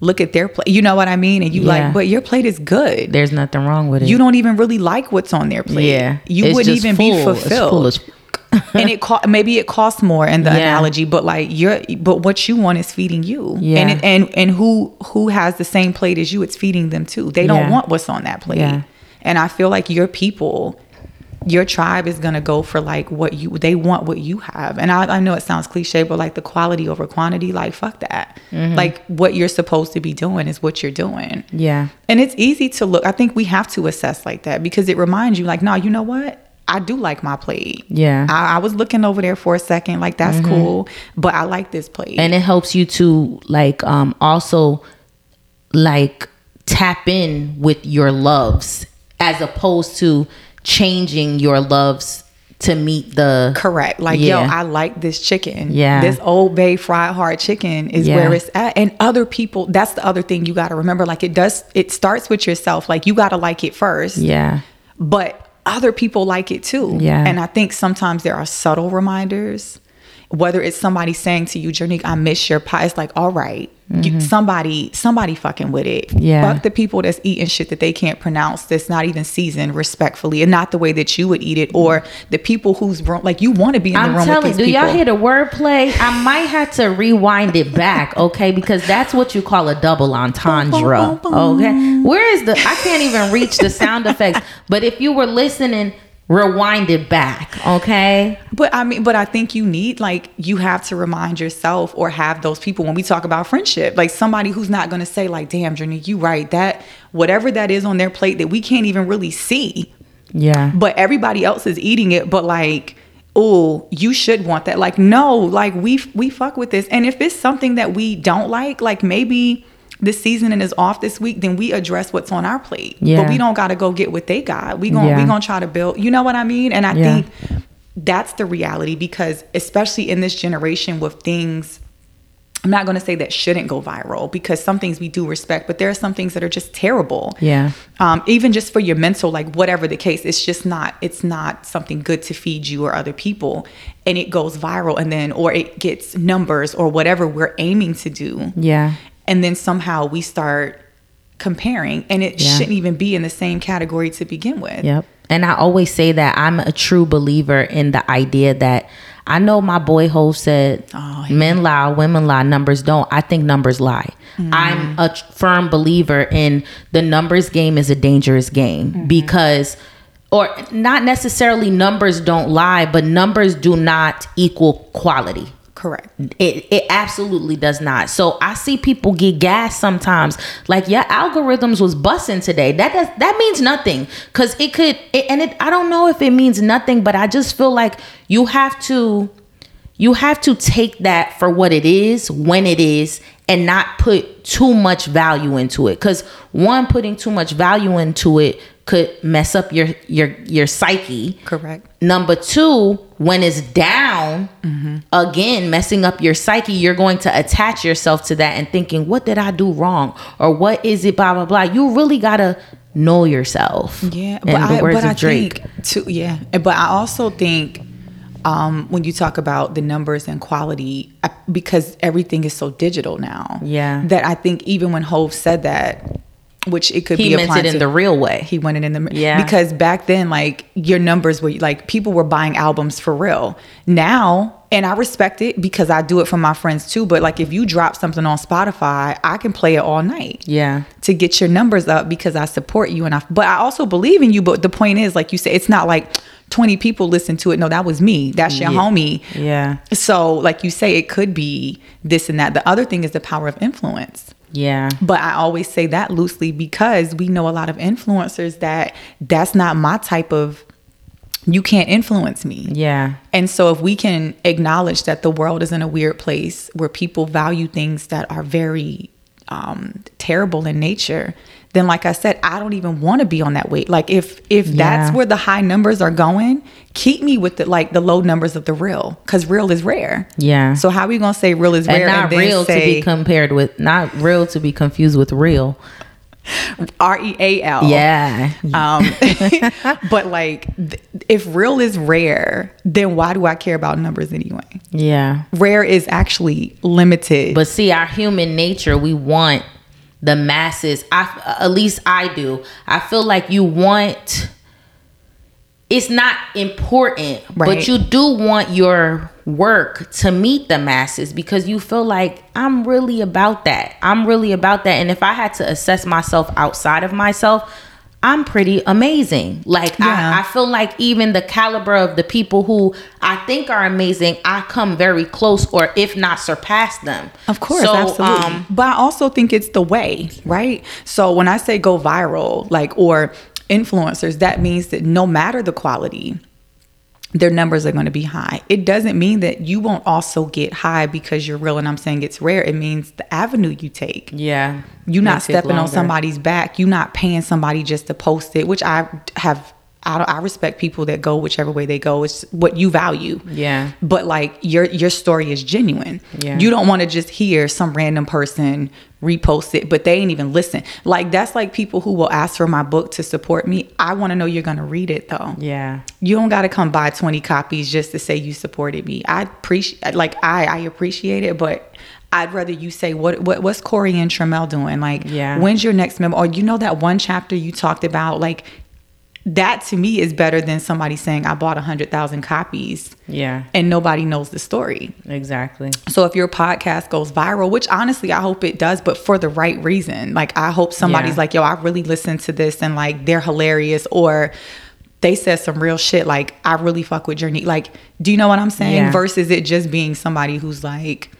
look at their plate." You know what I mean? And you Yeah. like, "But your plate is good." there's nothing wrong with it You don't even really like what's on their plate. yeah You It's wouldn't even full. be It's fulfilled. and it co- maybe it costs more in the Yeah. analogy, but like you're but what you want is feeding you. Yeah. And it, and and who who has the same plate as you, it's feeding them too. They don't Yeah. want what's on that plate. Yeah. And I feel like your people your tribe is gonna go for like what you they want what you have. And I, I know it sounds cliche, but like the quality over quantity, like fuck that. Mm-hmm. Like what you're supposed to be doing is what you're doing. Yeah. And it's easy to look. I think we have to assess like that because it reminds you, like, no, you know what? I do like my plate. Yeah. I, I was looking over there for a second, like that's cool, but I like this plate. and it helps you to like um also like tap in with your loves as opposed to changing your loves to meet the Correct. Like, Yeah. yo, I like this chicken. Yeah. This Old Bay fried hard chicken is Yeah. where it's at. And other people, that's the other thing you got to remember. Like, it does, it starts with yourself. Like, you got to like it first. yeah But other people like it too. Yeah. And I think sometimes there are subtle reminders. Whether it's somebody saying to you, Gernique, I miss your pie. It's like, all right, you, somebody, somebody fucking with it. Mm-hmm. Yeah. Fuck the people that's eating shit that they can't pronounce, that's not even seasoned respectfully, and not the way that you would eat it, or the people who's room, like you want to be in the room. I'm room telling with do these y'all hear the wordplay? I might have to rewind it back, okay? Because that's what you call a double entendre. Okay. Where is the I can't even reach the sound effects. But if you were listening, rewind it back, okay? But I mean, but I think you need like you have to remind yourself or have those people when we talk about friendship, like somebody who's not going to say like, "Damn, Journey, you right that whatever that is on their plate that we can't even really see, Yeah. but everybody else is eating it." But like, oh, you should want that. Like, no, like we we fuck with this, and if it's something that we don't like, like maybe. The seasoning is off this week, then we address what's on our plate. Yeah. But we don't got to go get what they got. We gon' Yeah. we gonna try to build. You know what I mean? And I Yeah. think that's the reality because especially in this generation with things I'm not going to say that shouldn't go viral because some things we do respect, but there are some things that are just terrible. Yeah. Um, even just for your mental, like whatever the case, it's just not. It's not something good to feed you or other people, and it goes viral, and then or it gets numbers or whatever we're aiming to do, Yeah. And then somehow we start comparing, and it Yeah. shouldn't even be in the same category to begin with. Yep. And I always say that I'm a true believer in the idea that I know my boy Hove said Oh, yeah. men lie, women lie, numbers don't. I think numbers lie. Mm-hmm. I'm a firm believer in the numbers game is a dangerous game Mm-hmm. because or not necessarily numbers don't lie, but numbers do not equal quality. Correct. It it absolutely does not. So I see people get gas sometimes. Like your algorithms was bussing today. That does that means nothing because it could. It, and it I don't know if it means nothing, but I just feel like you have to you have to take that for what it is when it is and not put too much value into it because one putting too much value into it could mess up your your your psyche Correct. Number two, when it's down, again, messing up your psyche, you're going to attach yourself to that and thinking, what did I do wrong? Or what is it, blah, blah, blah. You really got to know yourself. Yeah, but the I, but I Drake. think too. Yeah, but I also think um, when you talk about the numbers and quality, I- because everything is so digital now. Yeah. that I think even when Hove said that, which it could he be meant applied it in to- the real way. he went it in the Yeah. because back then like your numbers were like people were buying albums for real now and i respect it because i do it for my friends too but like if you drop something on spotify i can play it all night yeah. to get your numbers up because i support you and i but i also believe in you but the point is like you say it's not like 20 people listen to it no that was me that's your Yeah. homie Yeah. so like you say it could be this and that the other thing is the power of influence Yeah. but I always say that loosely because we know a lot of influencers that that's not my type of you can't influence me. Yeah. And so if we can acknowledge that the world is in a weird place where people value things that are very um, terrible in nature, then like I said, I don't even want to be on that weight. Like if if that's where the high numbers are going, keep me with the like the low numbers of the real because real is rare. Yeah. So how are we gonna say real is And rare not and real to be compared with, not real to be confused with real. R E A L? Yeah. Um, but like, th- if real is rare, then why do I care about numbers anyway? Yeah. Rare is actually limited. But see, our human nature, we want the masses. I at least I do. I feel like you want. It's not important, Right. but you do want your work to meet the masses because you feel like I'm really about that. I'm really about that. And if I had to assess myself outside of myself, I'm pretty amazing. Like Yeah. I, I feel like even the caliber of the people who I think are amazing, I come very close or if not surpass them. Of course, So, absolutely. um, but I also think it's the way, right? So when I say go viral, like or influencers, that means that no matter the quality, their numbers are going to be high. It doesn't mean that you won't also get high because you're real and I'm saying it's rare. It means the avenue you take. yeah. You're not stepping on somebody's back. You're not paying somebody just to post it, which I have. I, I respect people that go whichever way they go. It's what you value. Yeah. But like your your story is genuine. Yeah. You don't want to just hear some random person repost it, but they ain't even listen. Like that's like people who will ask for my book to support me. I want to know you're gonna read it though. Yeah. You don't got to come buy 20 copies just to say you supported me. I appreciate like I I appreciate it, but I'd rather you say what what what's Corey and Tremel doing? Like Yeah. when's your next memo? Or you know that one chapter you talked about like that to me is better than somebody saying I bought a hundred thousand copies Yeah. and nobody knows the story. Exactly. So if your podcast goes viral, which honestly I hope it does, but for the right reason. Like I hope somebody's Yeah. like, yo, I really listened to this and like they're hilarious or they said some real shit. Like I really fuck with Journey. Like, do you know what I'm saying? Yeah. Versus it just being somebody who's like,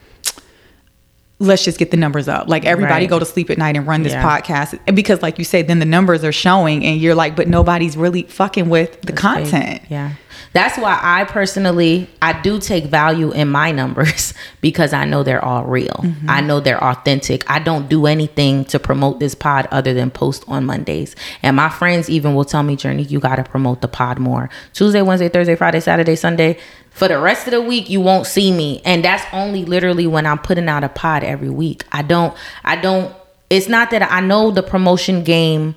let's just get the numbers up. Like everybody Right. go to sleep at night and run this Yeah. podcast. Because like you say, then the numbers are showing and you're like, but nobody's really fucking with the content. Yeah. That's why I personally I do take value in my numbers because I know they're all real. Mm-hmm. I know they're authentic. I don't do anything to promote this pod other than post on Mondays. And my friends even will tell me, Journey, you gotta promote the pod more. Tuesday, Wednesday, Thursday, Friday, Saturday, Sunday. For the rest of the week, you won't see me. And that's only literally when I'm putting out a pod every week. I don't I don't it's not that I know the promotion game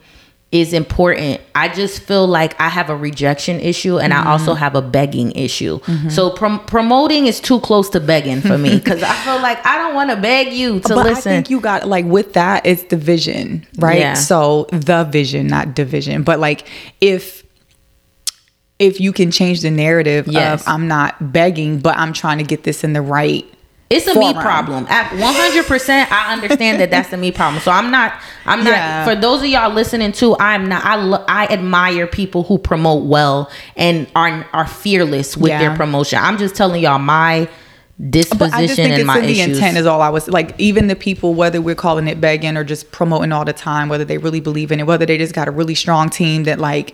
is important. I just feel like I have a rejection issue and I mm-hmm. also have a begging issue. Mm-hmm. So prom- promoting is too close to begging for me because I feel like I don't want to beg you to but listen. I think you got like with that, it's the vision, right? Yeah. So the vision, not division. But like if if you can change the narrative Yes. of I'm not begging, but I'm trying to get this in the right it's a me problem. At 100%, I understand that that's a me problem. So I'm not, I'm not, Yeah. for those of y'all listening to, I'm not, I, lo- I admire people who promote well and are, are fearless with Yeah. their promotion. I'm just telling y'all my disposition But I just think and it's my in the intent is all I was like. Even the people, whether we're calling it begging or just promoting all the time, whether they really believe in it, whether they just got a really strong team that like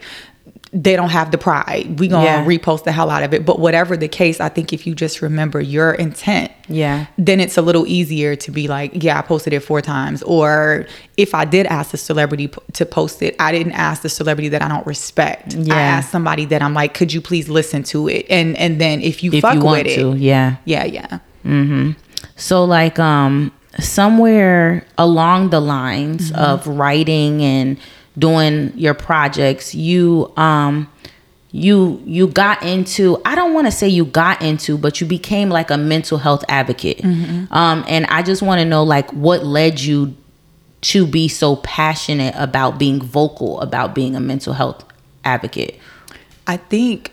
they don't have the pride. We gonna Yeah. repost the hell out of it. But whatever the case, I think if you just remember your intent, Yeah. then it's a little easier to be like, yeah, I posted it four times. Or if I did ask the celebrity p- to post it, I didn't ask the celebrity that I don't respect. Yeah. I asked somebody that I'm like, could you please listen to it? And and then if you If fuck you want with to, it, yeah. yeah, yeah. So like um somewhere along the lines Mm-hmm. of writing and doing your projects, you um you you got into I don't want to say you got into, but you became like a mental health advocate. Mm-hmm. Um and I just want to know like what led you to be so passionate about being vocal about being a mental health advocate. I think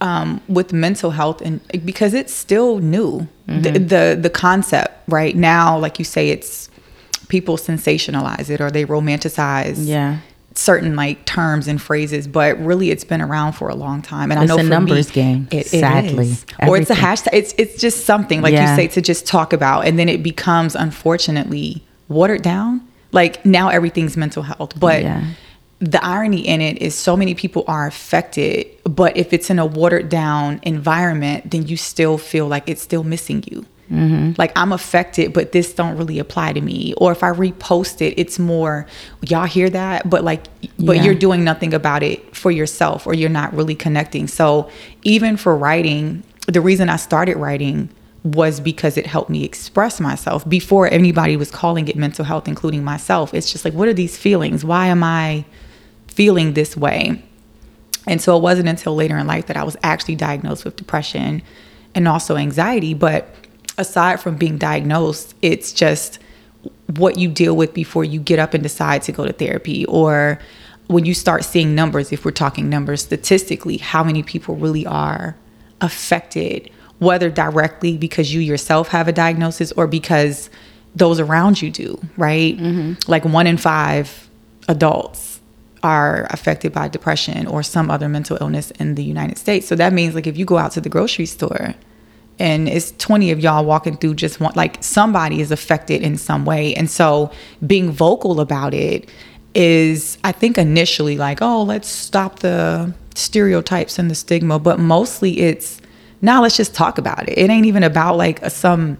um, with mental health and because it's still new, the, the the concept right now, like you say, it's people sensationalize it or they romanticize Yeah. certain like terms and phrases, but really it's been around for a long time. And I It's know a numbers me, game, It, it sadly. is. or it's a hashtag. It's it's just something like Yeah. you say to just talk about, and then it becomes unfortunately watered down. Like now everything's mental health, but Yeah. the irony in it is so many people are affected, but if it's in a watered down environment, then you still feel like it's still missing you. Mm-hmm. Like I'm affected, but this don't really apply to me. Or if I repost it, it's more y'all hear that, but like, but Yeah. you're doing nothing about it for yourself, or you're not really connecting. So even for writing, the reason I started writing was because it helped me express myself before anybody was calling it mental health, including myself. It's just like, what are these feelings? Why am I feeling this way? And so it wasn't until later in life that I was actually diagnosed with depression and also anxiety. But aside from being diagnosed, it's just what you deal with before you get up and decide to go to therapy or when you start seeing numbers, if we're talking numbers statistically, how many people really are affected, whether directly because you yourself have a diagnosis or because those around you do, right? Mm-hmm. Like one in five adults are affected by depression or some other mental illness in the United States. So that means like if you go out to the grocery store and it's 20 of y'all walking through just one like somebody is affected in some way. And so being vocal about it is I think initially like, oh, let's stop the stereotypes and the stigma, but mostly it's now let's just talk about it. It ain't even about like a, some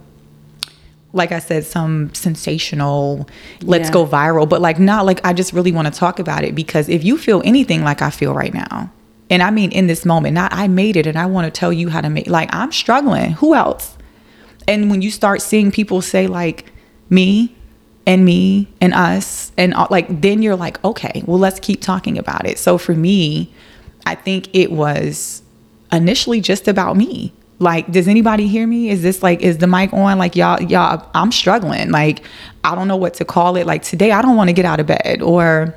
like I said, some sensational, let's yeah. go viral, but like not like I just really want to talk about it because if you feel anything like I feel right now, and I mean in this moment, not I made it and I want to tell you how to make like I'm struggling. Who else? And when you start seeing people say like me and me and us and like then you're like, okay, well let's keep talking about it. So for me, I think it was initially just about me like, does anybody hear me? Is this like, is the mic on? Like, y'all, y'all, I'm struggling. Like, I don't know what to call it. Like, today I don't want to get out of bed. Or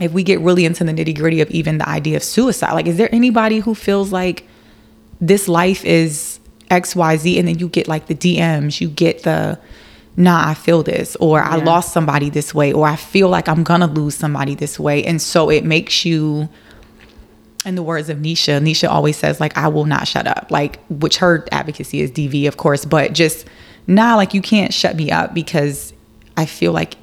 if we get really into the nitty gritty of even the idea of suicide, like, is there anybody who feels like this life is XYZ? And then you get like the DMs, you get the, nah, I feel this, or yeah. I lost somebody this way, or I feel like I'm gonna lose somebody this way. And so it makes you, in the words of Nisha, Nisha always says, like, I will not shut up, like, which her advocacy is DV, of course, but just nah, like, you can't shut me up because I feel like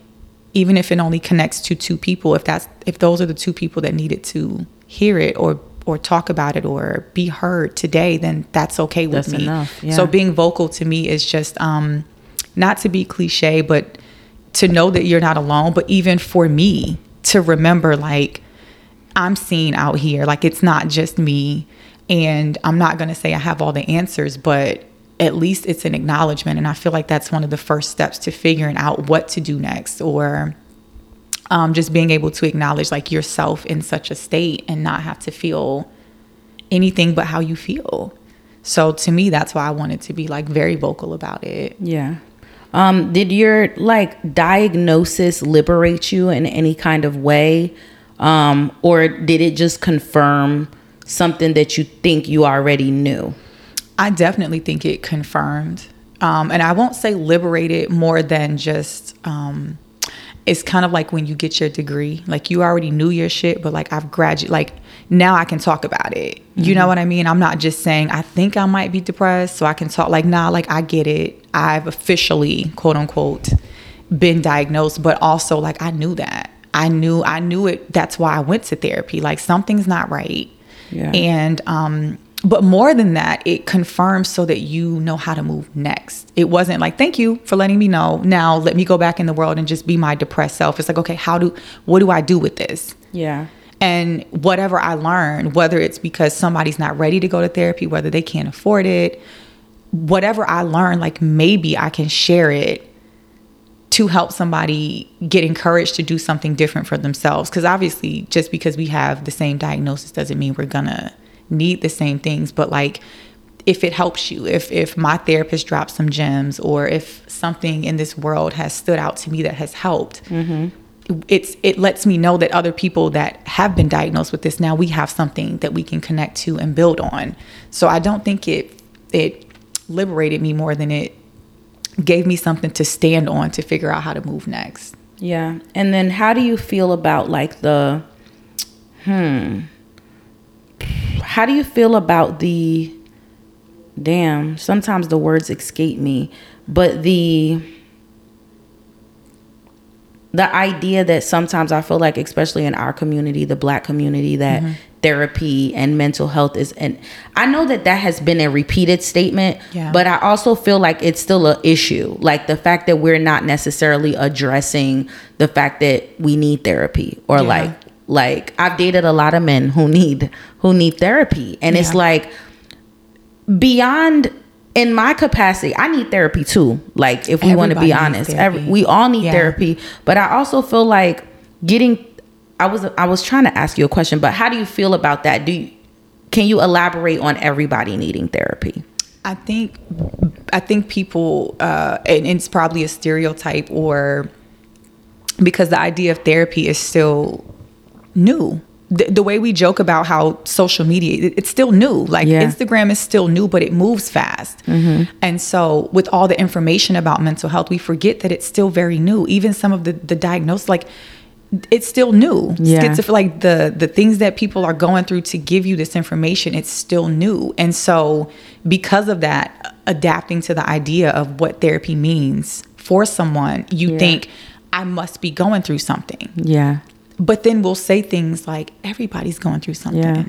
even if it only connects to two people, if that's, if those are the two people that needed to hear it or, or talk about it or be heard today, then that's okay with that's me. Enough, yeah. So being vocal to me is just, um, not to be cliche, but to know that you're not alone, but even for me to remember, like, I'm seen out here. Like it's not just me. And I'm not going to say I have all the answers, but at least it's an acknowledgement. And I feel like that's one of the first steps to figuring out what to do next or um, just being able to acknowledge like yourself in such a state and not have to feel anything but how you feel. So to me, that's why I wanted to be like very vocal about it. Yeah. Um, did your like diagnosis liberate you in any kind of way? Um, or did it just confirm something that you think you already knew? I definitely think it confirmed. Um, and I won't say liberated more than just, um, it's kind of like when you get your degree, like you already knew your shit, but like I've graduated, like now I can talk about it. Mm-hmm. You know mm-hmm. what I mean? I'm not just saying I think I might be depressed, so I can talk. Like, nah, like I get it. I've officially, quote unquote, been diagnosed, but also like I knew that. I knew I knew it. That's why I went to therapy. Like something's not right. Yeah. And um, but more than that, it confirms so that you know how to move next. It wasn't like, thank you for letting me know. Now let me go back in the world and just be my depressed self. It's like, okay, how do what do I do with this? Yeah. And whatever I learn, whether it's because somebody's not ready to go to therapy, whether they can't afford it, whatever I learn, like maybe I can share it to help somebody get encouraged to do something different for themselves. Because obviously, just because we have the same diagnosis doesn't mean we're gonna need the same things. But like, if it helps you, if if my therapist dropped some gems, or if something in this world has stood out to me that has helped. Mm-hmm. It's it lets me know that other people that have been diagnosed with this now we have something that we can connect to and build on. So I don't think it it liberated me more than it gave me something to stand on to figure out how to move next. Yeah. And then how do you feel about like the hmm how do you feel about the damn, sometimes the words escape me, but the the idea that sometimes I feel like, especially in our community, the black community, that mm-hmm. therapy and mental health is, and I know that that has been a repeated statement, yeah. but I also feel like it's still an issue. Like the fact that we're not necessarily addressing the fact that we need therapy or yeah. like, like I've dated a lot of men who need, who need therapy. And yeah. it's like beyond in my capacity, I need therapy too. Like, if we want to be honest, every, we all need yeah. therapy. But I also feel like getting. I was I was trying to ask you a question, but how do you feel about that? Do you, can you elaborate on everybody needing therapy? I think I think people, uh, and it's probably a stereotype, or because the idea of therapy is still new the, the, way we joke about how social media it, it's still new like yeah. instagram is still new but it moves fast mm-hmm. and so with all the information about mental health we forget that it's still very new even some of the the diagnosis like it's still new. Yeah. Schizoph- like the the things that people are going through to give you this information, it's still new. And so because of that, adapting to the idea of what therapy means for someone, you Yeah. think I must be going through something. Yeah. But then we'll say things like everybody's going through something. Yeah.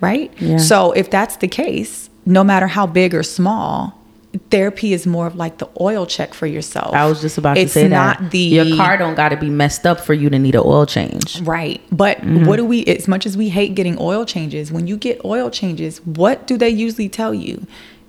Right? Yeah. So if that's the case, no matter how big or small, therapy is more of like the oil check for yourself. I was just about it's to say not that. the Your car don't got to be messed up for you to need an oil change. Right. But Mm-hmm. what do we, as much as we hate getting oil changes, when you get oil changes, what do they usually tell you?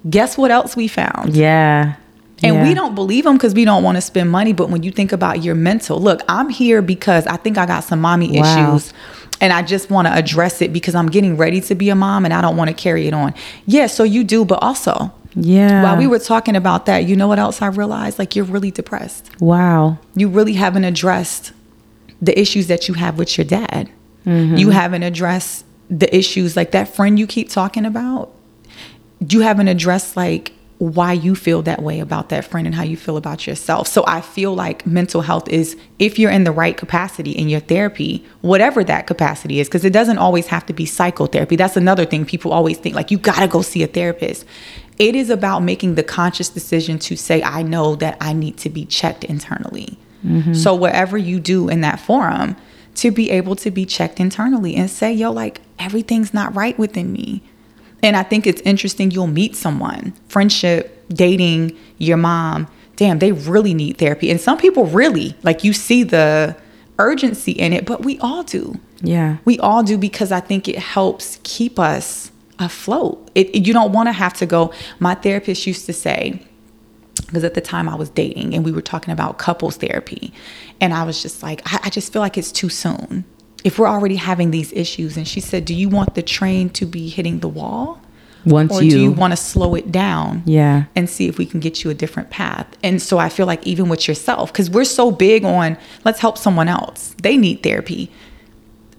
Guess what else we found? Yeah. And Yeah. we don't believe them because we don't want to spend money. But when you think about your mental, look, I'm here because I think I got some mommy Wow. issues and I just want to address it because I'm getting ready to be a mom and I don't want to carry it on. Yeah, so you do, but also, Yeah. while we were talking about that, you know what else I realized? Like, you're really depressed. Wow. You really haven't addressed the issues that you have with your dad. Mm-hmm. You haven't addressed the issues like that friend you keep talking about. You haven't addressed like why you feel that way about that friend and how you feel about yourself. So I feel like mental health is if you're in the right capacity in your therapy, whatever that capacity is, because it doesn't always have to be psychotherapy. That's another thing people always think like you got to go see a therapist. It is about making the conscious decision to say, I know that I need to be checked internally. Mm-hmm. So, whatever you do in that forum, to be able to be checked internally and say, yo, like everything's not right within me. And I think it's interesting you'll meet someone, friendship, dating, your mom. Damn, they really need therapy. And some people really, like you see the urgency in it, but we all do. Yeah. We all do because I think it helps keep us afloat. It, you don't want to have to go. My therapist used to say, because at the time I was dating and we were talking about couples therapy. And I was just like, I, I just feel like it's too soon. If we're already having these issues. And she said, Do you want the train to be hitting the wall? Once Or you, do you want to slow it down? yeah. and see if we can get you a different path. And so I feel like even with yourself, because we're so big on let's help someone else. They need therapy.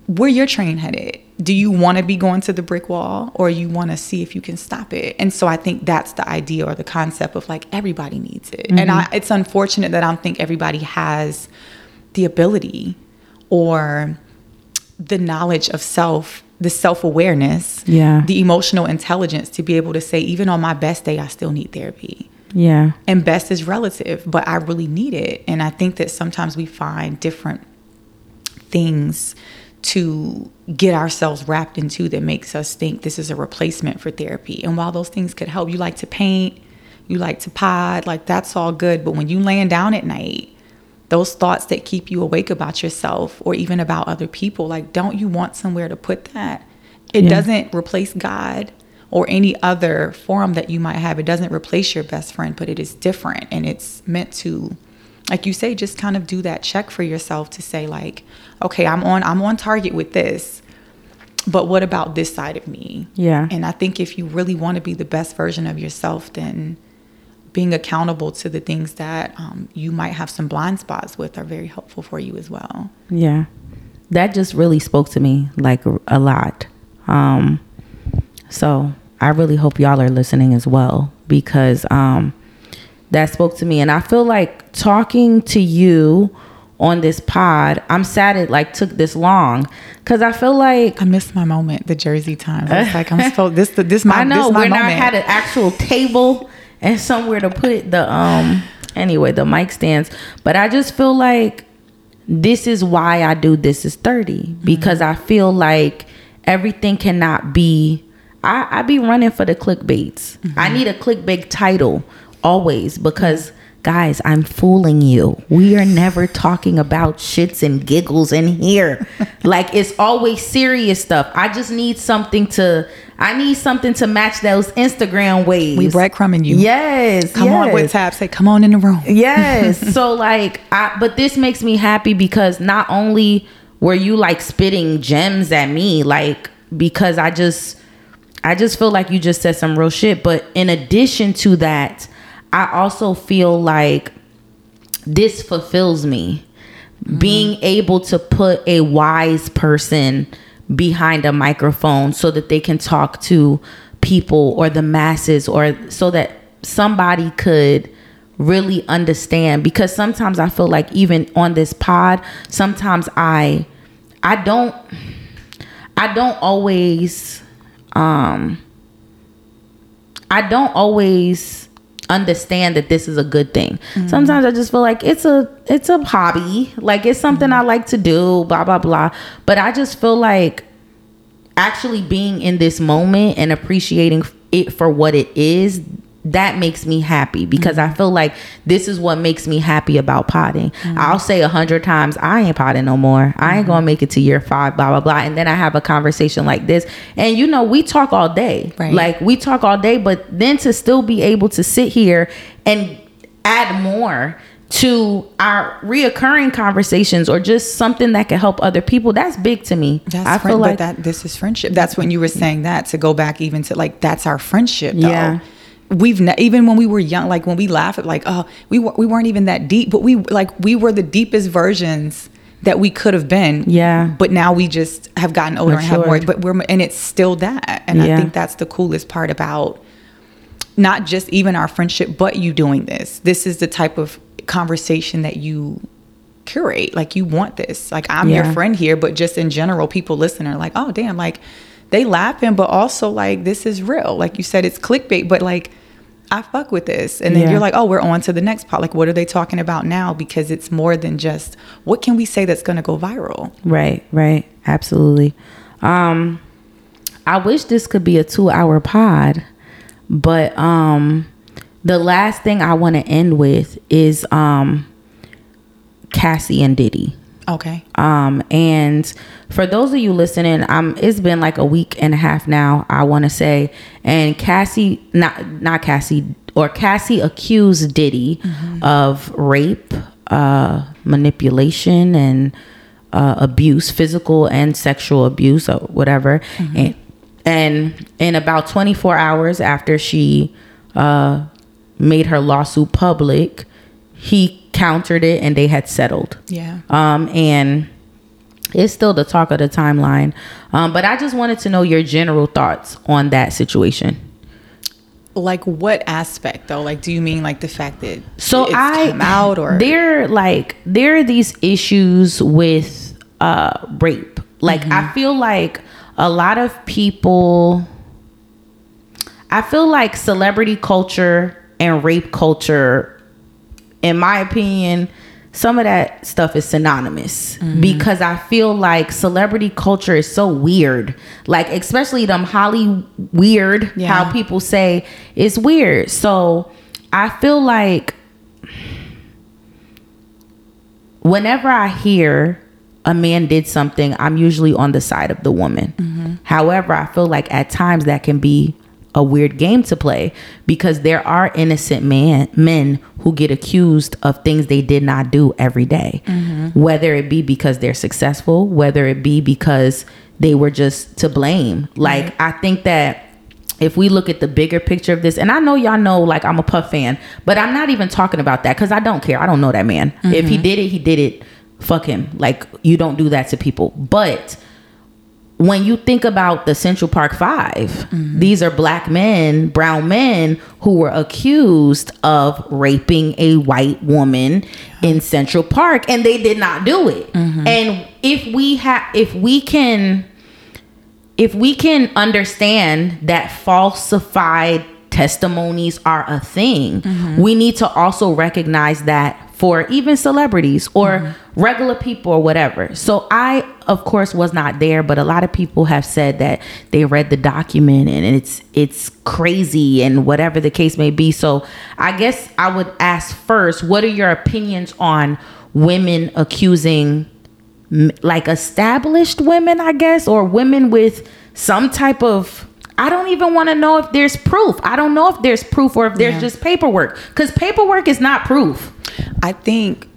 Where your train headed? Do you want to be going to the brick wall or you want to see if you can stop it? And so I think that's the idea or the concept of like everybody needs it. And mm-hmm. I, it's unfortunate that I don't think everybody has the ability or the knowledge of self, the self awareness, Yeah. the emotional intelligence to be able to say, even on my best day, I still need therapy. Yeah. And best is relative, but I really need it. And I think that sometimes we find different things to get ourselves wrapped into that makes us think this is a replacement for therapy. And while those things could help, you like to paint, you like to pod, like that's all good. But when you laying down at night, those thoughts that keep you awake about yourself or even about other people, like don't you want somewhere to put that? It Yeah. doesn't replace God or any other form that you might have. It doesn't replace your best friend, but it is different and it's meant to like you say just kind of do that check for yourself to say like, okay, I'm on I'm on target with this. But what about this side of me? Yeah. And I think if you really want to be the best version of yourself, then being accountable to the things that um, you might have some blind spots with are very helpful for you as well. Yeah. That just really spoke to me like a lot. Um so I really hope y'all are listening as well because um that spoke to me and I feel like talking to you on this pod, I'm sad it like took this long cuz I feel like I missed my moment, the Jersey time. I was like, I'm so this this my moment. I know this my we're not moment. had an actual table and somewhere to put the um anyway the mic stands, but I just feel like this is why I do this is 30 because I feel like everything cannot be I, I be running for the clickbaits. I need a clickbait title always because guys, I'm fooling you. We are never talking about shits and giggles in here. like it's always serious stuff. I just need something to I need something to match those Instagram waves. we breadcrumbing you. Yes. Come on yes. with tab. Say, come on in the room. Yes. so like I but this makes me happy because not only were you like spitting gems at me like because I just I just feel like you just said some real shit, but in addition to that, I also feel like this fulfills me. Being able to put a wise person behind a microphone so that they can talk to people or the masses or so that somebody could really understand because sometimes I feel like even on this pod, sometimes I I don't I don't always um I don't always understand that this is a good thing. Mm-hmm. Sometimes I just feel like it's a it's a hobby, like it's something mm-hmm. I like to do, blah blah blah. But I just feel like actually being in this moment and appreciating it for what it is that makes me happy because mm-hmm. I feel like this is what makes me happy about potting. Mm-hmm. I'll say a hundred times, I ain't potting no more. Mm-hmm. I ain't gonna make it to year five, blah blah blah. And then I have a conversation like this, and you know, we talk all day, right. like we talk all day. But then to still be able to sit here and add more to our reoccurring conversations or just something that can help other people that's big to me that's i feel like that this is friendship that's when you were saying that to go back even to like that's our friendship though. yeah we've ne- even when we were young like when we laugh at like oh we, w- we weren't even that deep but we like we were the deepest versions that we could have been yeah but now we just have gotten older Matured. and have more but we're and it's still that and yeah. i think that's the coolest part about not just even our friendship but you doing this this is the type of conversation that you curate like you want this like i'm yeah. your friend here but just in general people listen are like oh damn like they laughing, but also like this is real. Like you said, it's clickbait, but like I fuck with this. And then yeah. you're like, oh, we're on to the next part. Like, what are they talking about now? Because it's more than just what can we say that's gonna go viral? Right, right. Absolutely. Um I wish this could be a two hour pod, but um the last thing I want to end with is um Cassie and Diddy. Okay. Um, and for those of you listening, um, it's been like a week and a half now. I want to say, and Cassie, not not Cassie, or Cassie accused Diddy mm-hmm. of rape, uh, manipulation, and uh, abuse, physical and sexual abuse, or whatever. Mm-hmm. And and in about 24 hours after she uh, made her lawsuit public, he countered it and they had settled. Yeah. Um, and it's still the talk of the timeline. Um, but I just wanted to know your general thoughts on that situation. Like what aspect though? Like, do you mean like the fact that so I come out or there like there are these issues with uh rape. Like mm-hmm. I feel like a lot of people. I feel like celebrity culture and rape culture in my opinion, some of that stuff is synonymous mm-hmm. because I feel like celebrity culture is so weird. Like, especially them Holly weird, yeah. how people say it's weird. So I feel like whenever I hear a man did something, I'm usually on the side of the woman. Mm-hmm. However, I feel like at times that can be a weird game to play because there are innocent man men who get accused of things they did not do every day. Mm-hmm. whether it be because they're successful whether it be because they were just to blame like mm-hmm. i think that if we look at the bigger picture of this and i know y'all know like i'm a puff fan but i'm not even talking about that because i don't care i don't know that man mm-hmm. if he mm-hmm. did it he did it fuck him like you don't do that to people but when you think about the Central Park 5 mm-hmm. these are black men, brown men who were accused of raping a white woman yeah. in Central Park and they did not do it. Mm-hmm. And if we have if we can if we can understand that falsified testimonies are a thing, mm-hmm. we need to also recognize that for even celebrities or mm-hmm. regular people or whatever. So I of course was not there, but a lot of people have said that they read the document and it's it's crazy and whatever the case may be. So I guess I would ask first, what are your opinions on women accusing like established women, I guess, or women with some type of I don't even want to know if there's proof. I don't know if there's proof or if there's yeah. just paperwork because paperwork is not proof. I think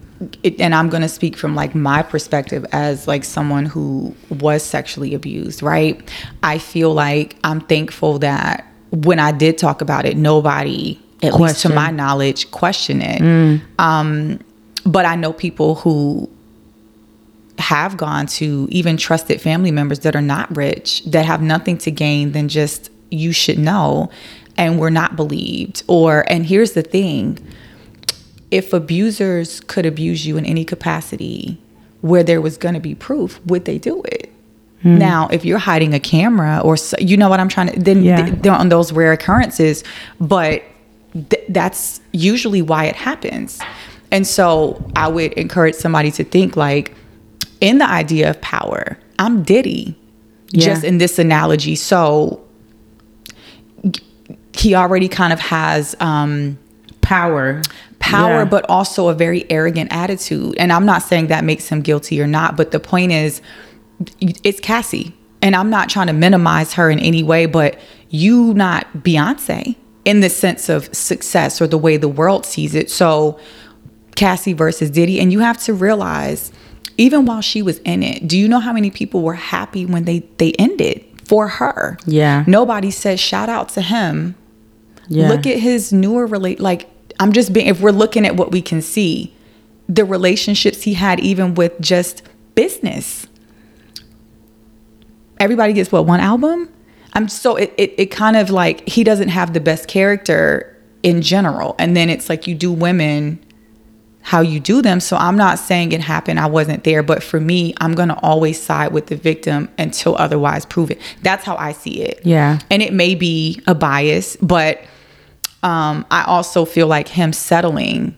it, and I'm going to speak from like my perspective as like someone who was sexually abused, right? I feel like I'm thankful that when I did talk about it, nobody, at Question. least to my knowledge, questioned it. Mm. Um, but I know people who have gone to even trusted family members that are not rich, that have nothing to gain than just you should know, and were not believed. Or, and here's the thing if abusers could abuse you in any capacity where there was going to be proof, would they do it? Hmm. Now, if you're hiding a camera or so, you know what I'm trying to, then yeah. th- on those rare occurrences, but th- that's usually why it happens. And so I would encourage somebody to think like, in the idea of power, I'm Diddy, yeah. just in this analogy. So he already kind of has um, power power yeah. but also a very arrogant attitude and i'm not saying that makes him guilty or not but the point is it's cassie and i'm not trying to minimize her in any way but you not beyonce in the sense of success or the way the world sees it so cassie versus diddy and you have to realize even while she was in it do you know how many people were happy when they they ended for her yeah nobody says shout out to him yeah. Look at his newer relate like I'm just being if we're looking at what we can see, the relationships he had even with just business. Everybody gets what one album? I'm so it, it it kind of like he doesn't have the best character in general. And then it's like you do women how you do them. So I'm not saying it happened. I wasn't there. But for me, I'm going to always side with the victim until otherwise proven. That's how I see it. Yeah. And it may be a bias, but um, I also feel like him settling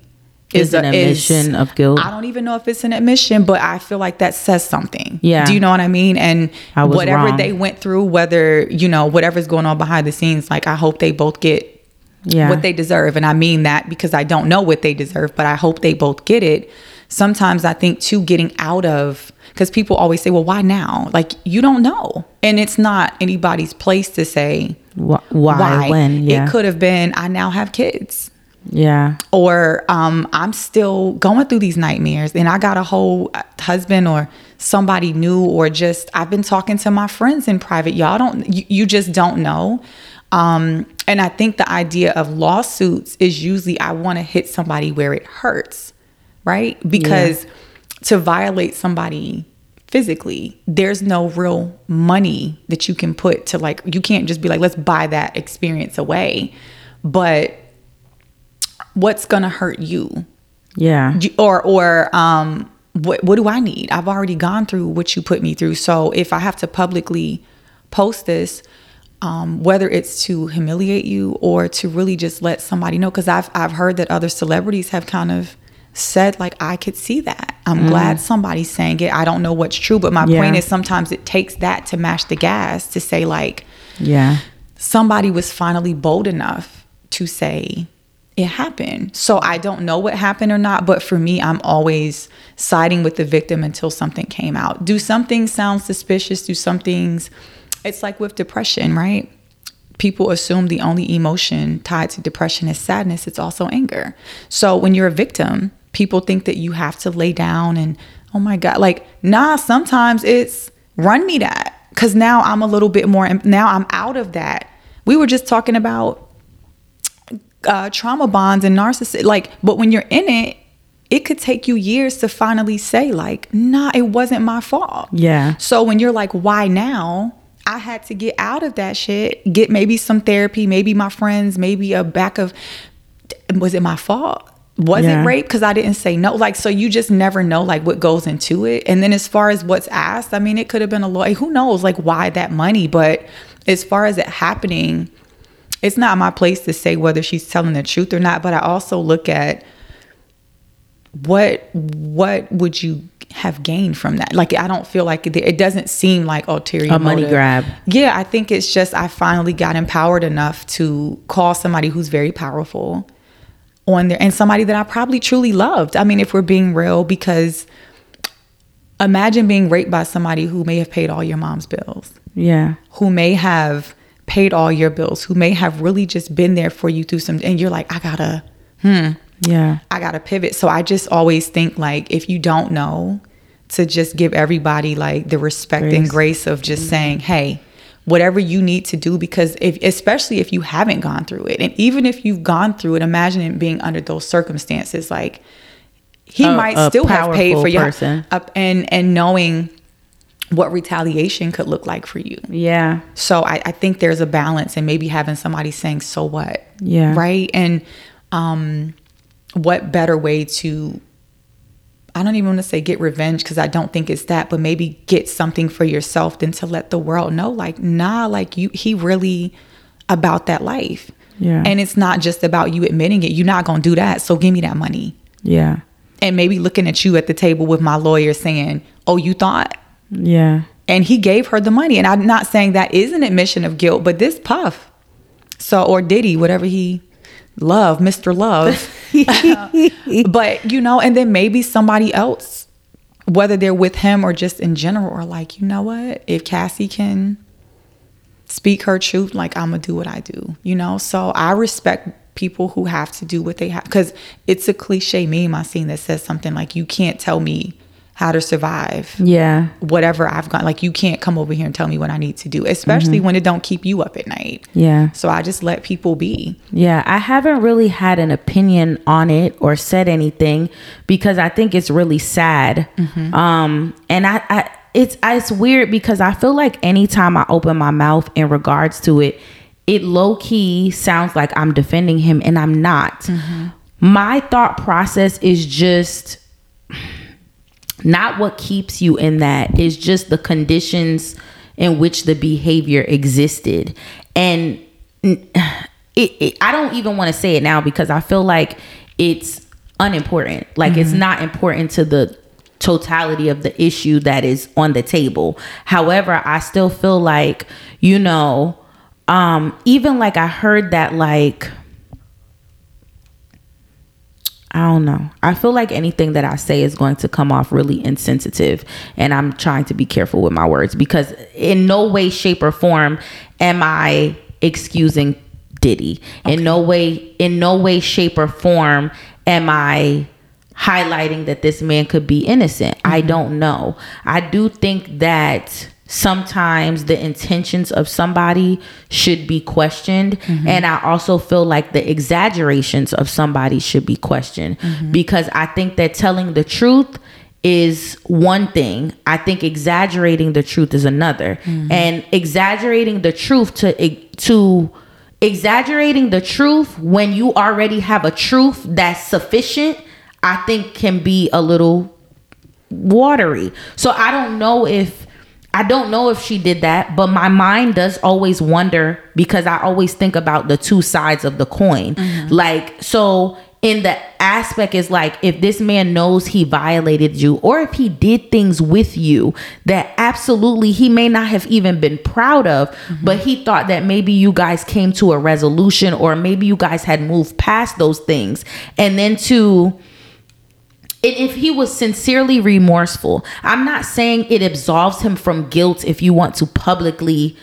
is, is an admission is, of guilt. I don't even know if it's an admission, but I feel like that says something. Yeah. Do you know what I mean? And I whatever wrong. they went through, whether, you know, whatever's going on behind the scenes, like I hope they both get yeah. what they deserve. And I mean that because I don't know what they deserve, but I hope they both get it. Sometimes I think too getting out of because people always say, well, why now? Like you don't know. And it's not anybody's place to say why, why? when. Yeah. It could have been, I now have kids. Yeah. Or um, I'm still going through these nightmares and I got a whole husband or somebody new, or just I've been talking to my friends in private. Y'all don't, you, you just don't know. Um, and I think the idea of lawsuits is usually I want to hit somebody where it hurts, right? Because yeah. to violate somebody physically there's no real money that you can put to like you can't just be like let's buy that experience away. But what's gonna hurt you? Yeah. Or or um what what do i need? I've already gone through what you put me through. So if i have to publicly post this um, whether it's to humiliate you or to really just let somebody know because I've I've heard that other celebrities have kind of said like I could see that. I'm mm. glad somebody's saying it. I don't know what's true, but my yeah. point is sometimes it takes that to match the gas to say like yeah. Somebody was finally bold enough to say it happened. So I don't know what happened or not, but for me I'm always siding with the victim until something came out. Do some things sound suspicious? Do some things it's like with depression, right? people assume the only emotion tied to depression is sadness, it's also anger. So when you're a victim, people think that you have to lay down and oh my god like nah sometimes it's run me that because now i'm a little bit more now i'm out of that we were just talking about uh, trauma bonds and narcissist like but when you're in it it could take you years to finally say like nah it wasn't my fault yeah so when you're like why now I had to get out of that shit, get maybe some therapy, maybe my friends, maybe a back of was it my fault? was yeah. it rape because i didn't say no like so you just never know like what goes into it and then as far as what's asked i mean it could have been a lawyer who knows like why that money but as far as it happening it's not my place to say whether she's telling the truth or not but i also look at what what would you have gained from that like i don't feel like it, it doesn't seem like ulterior a money grab yeah i think it's just i finally got empowered enough to call somebody who's very powerful on there and somebody that I probably truly loved. I mean, if we're being real, because imagine being raped by somebody who may have paid all your mom's bills. Yeah. Who may have paid all your bills, who may have really just been there for you through some, and you're like, I gotta, hmm. Yeah. I gotta pivot. So I just always think like, if you don't know, to just give everybody like the respect grace. and grace of just mm-hmm. saying, hey, whatever you need to do because if especially if you haven't gone through it and even if you've gone through it imagine it being under those circumstances like he a, might a still have paid for your up and and knowing what retaliation could look like for you. Yeah. So I, I think there's a balance and maybe having somebody saying, so what? Yeah. Right. And um what better way to I don't even want to say get revenge because I don't think it's that, but maybe get something for yourself than to let the world know, like, nah, like you, he really about that life. Yeah. And it's not just about you admitting it. You're not going to do that. So give me that money. Yeah. And maybe looking at you at the table with my lawyer saying, oh, you thought? Yeah. And he gave her the money. And I'm not saying that is an admission of guilt, but this Puff, so, or Diddy, whatever he love, Mr. Love. but, you know, and then maybe somebody else, whether they're with him or just in general, are like, you know what? If Cassie can speak her truth, like, I'm to do what I do, you know? So I respect people who have to do what they have because it's a cliche meme I seen that says something like, you can't tell me how to survive. Yeah. Whatever I've got. Like you can't come over here and tell me what I need to do, especially mm-hmm. when it don't keep you up at night. Yeah. So I just let people be. Yeah. I haven't really had an opinion on it or said anything because I think it's really sad. Mm-hmm. Um, and I, I it's it's weird because I feel like anytime I open my mouth in regards to it, it low key sounds like I'm defending him and I'm not. Mm-hmm. My thought process is just not what keeps you in that. Is just the conditions in which the behavior existed. And it, it, i don't even want to say it now because i feel like it's unimportant. Like mm-hmm. it's not important to the totality of the issue that is on the table. However i still feel like you know um even like i heard that like I don't know. I feel like anything that I say is going to come off really insensitive. And I'm trying to be careful with my words because, in no way, shape, or form am I excusing Diddy. Okay. In no way, in no way, shape, or form am I highlighting that this man could be innocent. Mm-hmm. I don't know. I do think that sometimes the intentions of somebody should be questioned mm-hmm. and i also feel like the exaggerations of somebody should be questioned mm-hmm. because i think that telling the truth is one thing i think exaggerating the truth is another mm-hmm. and exaggerating the truth to to exaggerating the truth when you already have a truth that's sufficient i think can be a little watery so i don't know if I don't know if she did that, but my mind does always wonder because I always think about the two sides of the coin. Mm-hmm. Like, so in the aspect is like if this man knows he violated you or if he did things with you that absolutely he may not have even been proud of mm-hmm. but he thought that maybe you guys came to a resolution or maybe you guys had moved past those things and then to and if he was sincerely remorseful, I'm not saying it absolves him from guilt if you want to publicly,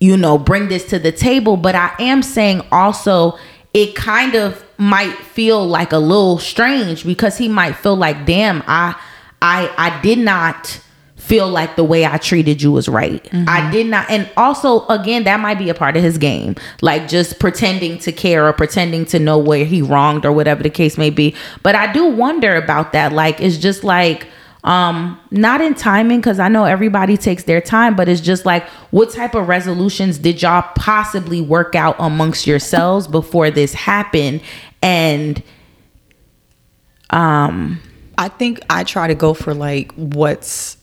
you know, bring this to the table, but I am saying also it kind of might feel like a little strange because he might feel like, damn, I I I did not feel like the way I treated you was right. Mm-hmm. I did not and also again that might be a part of his game. Like just pretending to care or pretending to know where he wronged or whatever the case may be. But I do wonder about that. Like it's just like um not in timing because i know everybody takes their time but it's just like what type of resolutions did y'all possibly work out amongst yourselves before this happened and um i think i try to go for like what's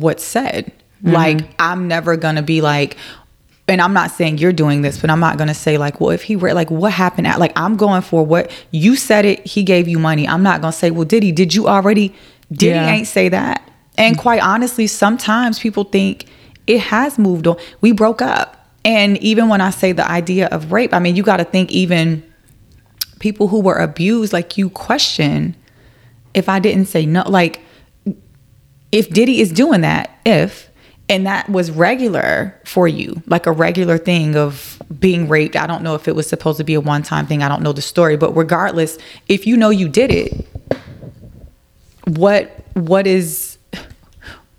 what's said. Mm-hmm. Like I'm never gonna be like, and I'm not saying you're doing this, but I'm not gonna say like, well, if he were like, what happened? At, like I'm going for what you said it. He gave you money. I'm not gonna say, well, did he? Did you already? Did yeah. he ain't say that? And quite honestly, sometimes people think it has moved on. We broke up, and even when I say the idea of rape, I mean, you got to think even people who were abused, like you question if I didn't say no, like if Diddy is doing that, if and that was regular for you, like a regular thing of being raped. I don't know if it was supposed to be a one time thing. I don't know the story, but regardless, if you know you did it, what what is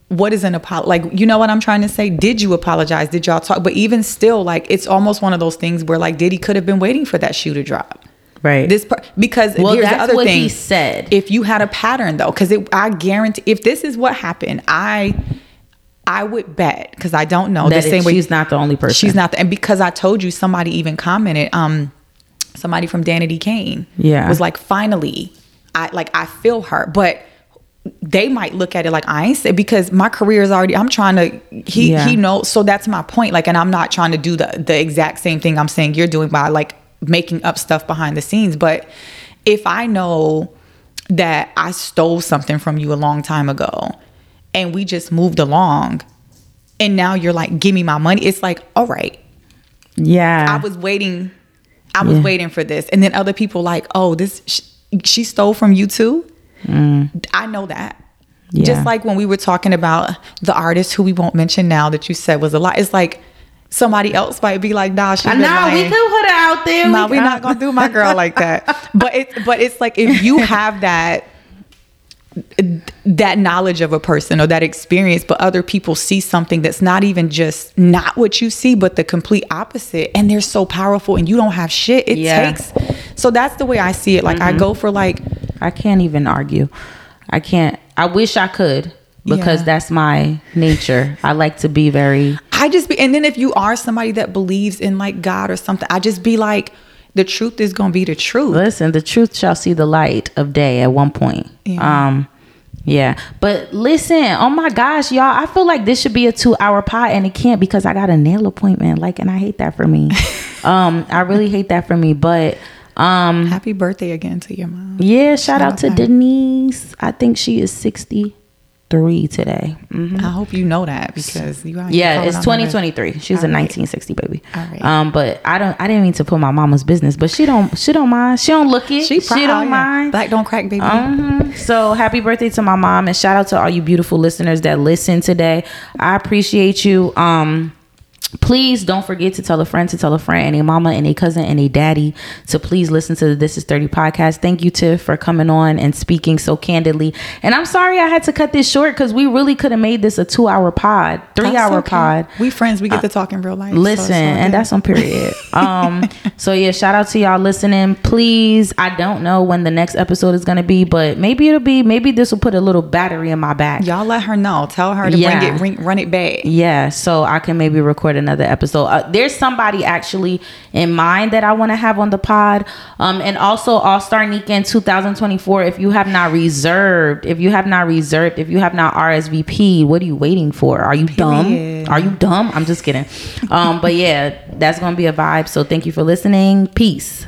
what is an apology? Like, you know what I'm trying to say? Did you apologize? Did y'all talk? But even still, like, it's almost one of those things where like Diddy could have been waiting for that shoe to drop. Right. This part because well, here's the other thing. he said. If you had a pattern though, because I guarantee if this is what happened, I I would bet because I don't know that the same way she's not the only person. She's not, the, and because I told you somebody even commented. Um, somebody from Danity Kane. Yeah. Was like, finally, I like I feel her. But they might look at it like I ain't say because my career is already I'm trying to he Yeah. he knows so that's my point. Like and I'm not trying to do the the exact same thing I'm saying you're doing by like making up stuff behind the scenes. But if I know that I stole something from you a long time ago and we just moved along and now you're like, give me my money, it's like, all right, Yeah. I was waiting. I was Yeah. waiting for this, and then other people like, oh, this sh- she stole from you too. I know that. Mm. Yeah. Just like when we were talking about the artist who we won't mention now that you said was a lot. It's like somebody else might be like, nah, she's I been know we lying. could put her out there. Nah, We we're could- not gonna do my girl like that. But it, but it's like if you have that that knowledge of a person or that experience, but other people see something that's not even just not what you see, but the complete opposite, and they're so powerful, and you don't have shit. It Yeah. takes. So that's the way I see it. Like I mm-hmm. go for like I can't even argue. I can't. I wish I could because Yeah. that's my nature. I like to be very. I just be, and then if you are somebody that believes in like God or something, I just be like, the truth is gonna be the truth. Listen, the truth shall see the light of day at one point. Yeah. Um, yeah. But listen, oh my gosh, y'all, I feel like this should be a two hour pod and it can't because I got a nail appointment. Like, and I hate that for me. um, I really hate that for me. But um, Happy birthday again to your mom. yeah, shout, out, out to to her. Denise. I think she is 63 today. Mhm. I hope you know that because you. out Yeah, it's 2023. She's a All right. 1960 baby. All right. Um, but I don't. I didn't mean to put my mama's business, but she don't. She don't mind. She don't look it. She, proud, she don't yeah. mind. Black don't crack, baby. Mhm. So happy birthday to my mom and shout out to all you beautiful listeners that listen today. I appreciate you. Um please don't forget to tell a friend to tell a friend and a mama and a cousin and a daddy to please listen to the This is 30 podcast. Thank you Tiff for coming on and speaking so candidly. And I'm sorry I had to cut this short because we really could have made this a two hour pod, three That's hour okay. pod. We friends. We get to talk in real life. Listen, all and that's on period. um, so yeah, shout out to y'all listening. Please, I don't know when the next episode is gonna be, but maybe it'll be. Maybe this will put a little battery in my back. y'all let her know. Tell her to Yeah. bring it, run it back. Yeah, so I can maybe record another episode. Uh, there's somebody actually in mind that I want to have on the pod. Um, and also All Star Weekend 2024. If you have not reserved, if you have not reserved, if you have not RSVP, what are you waiting for? Are you Period. dumb? Are you dumb? I'm just kidding. Um, but yeah, that's gonna be a vibe. So thank you for listening. Peace.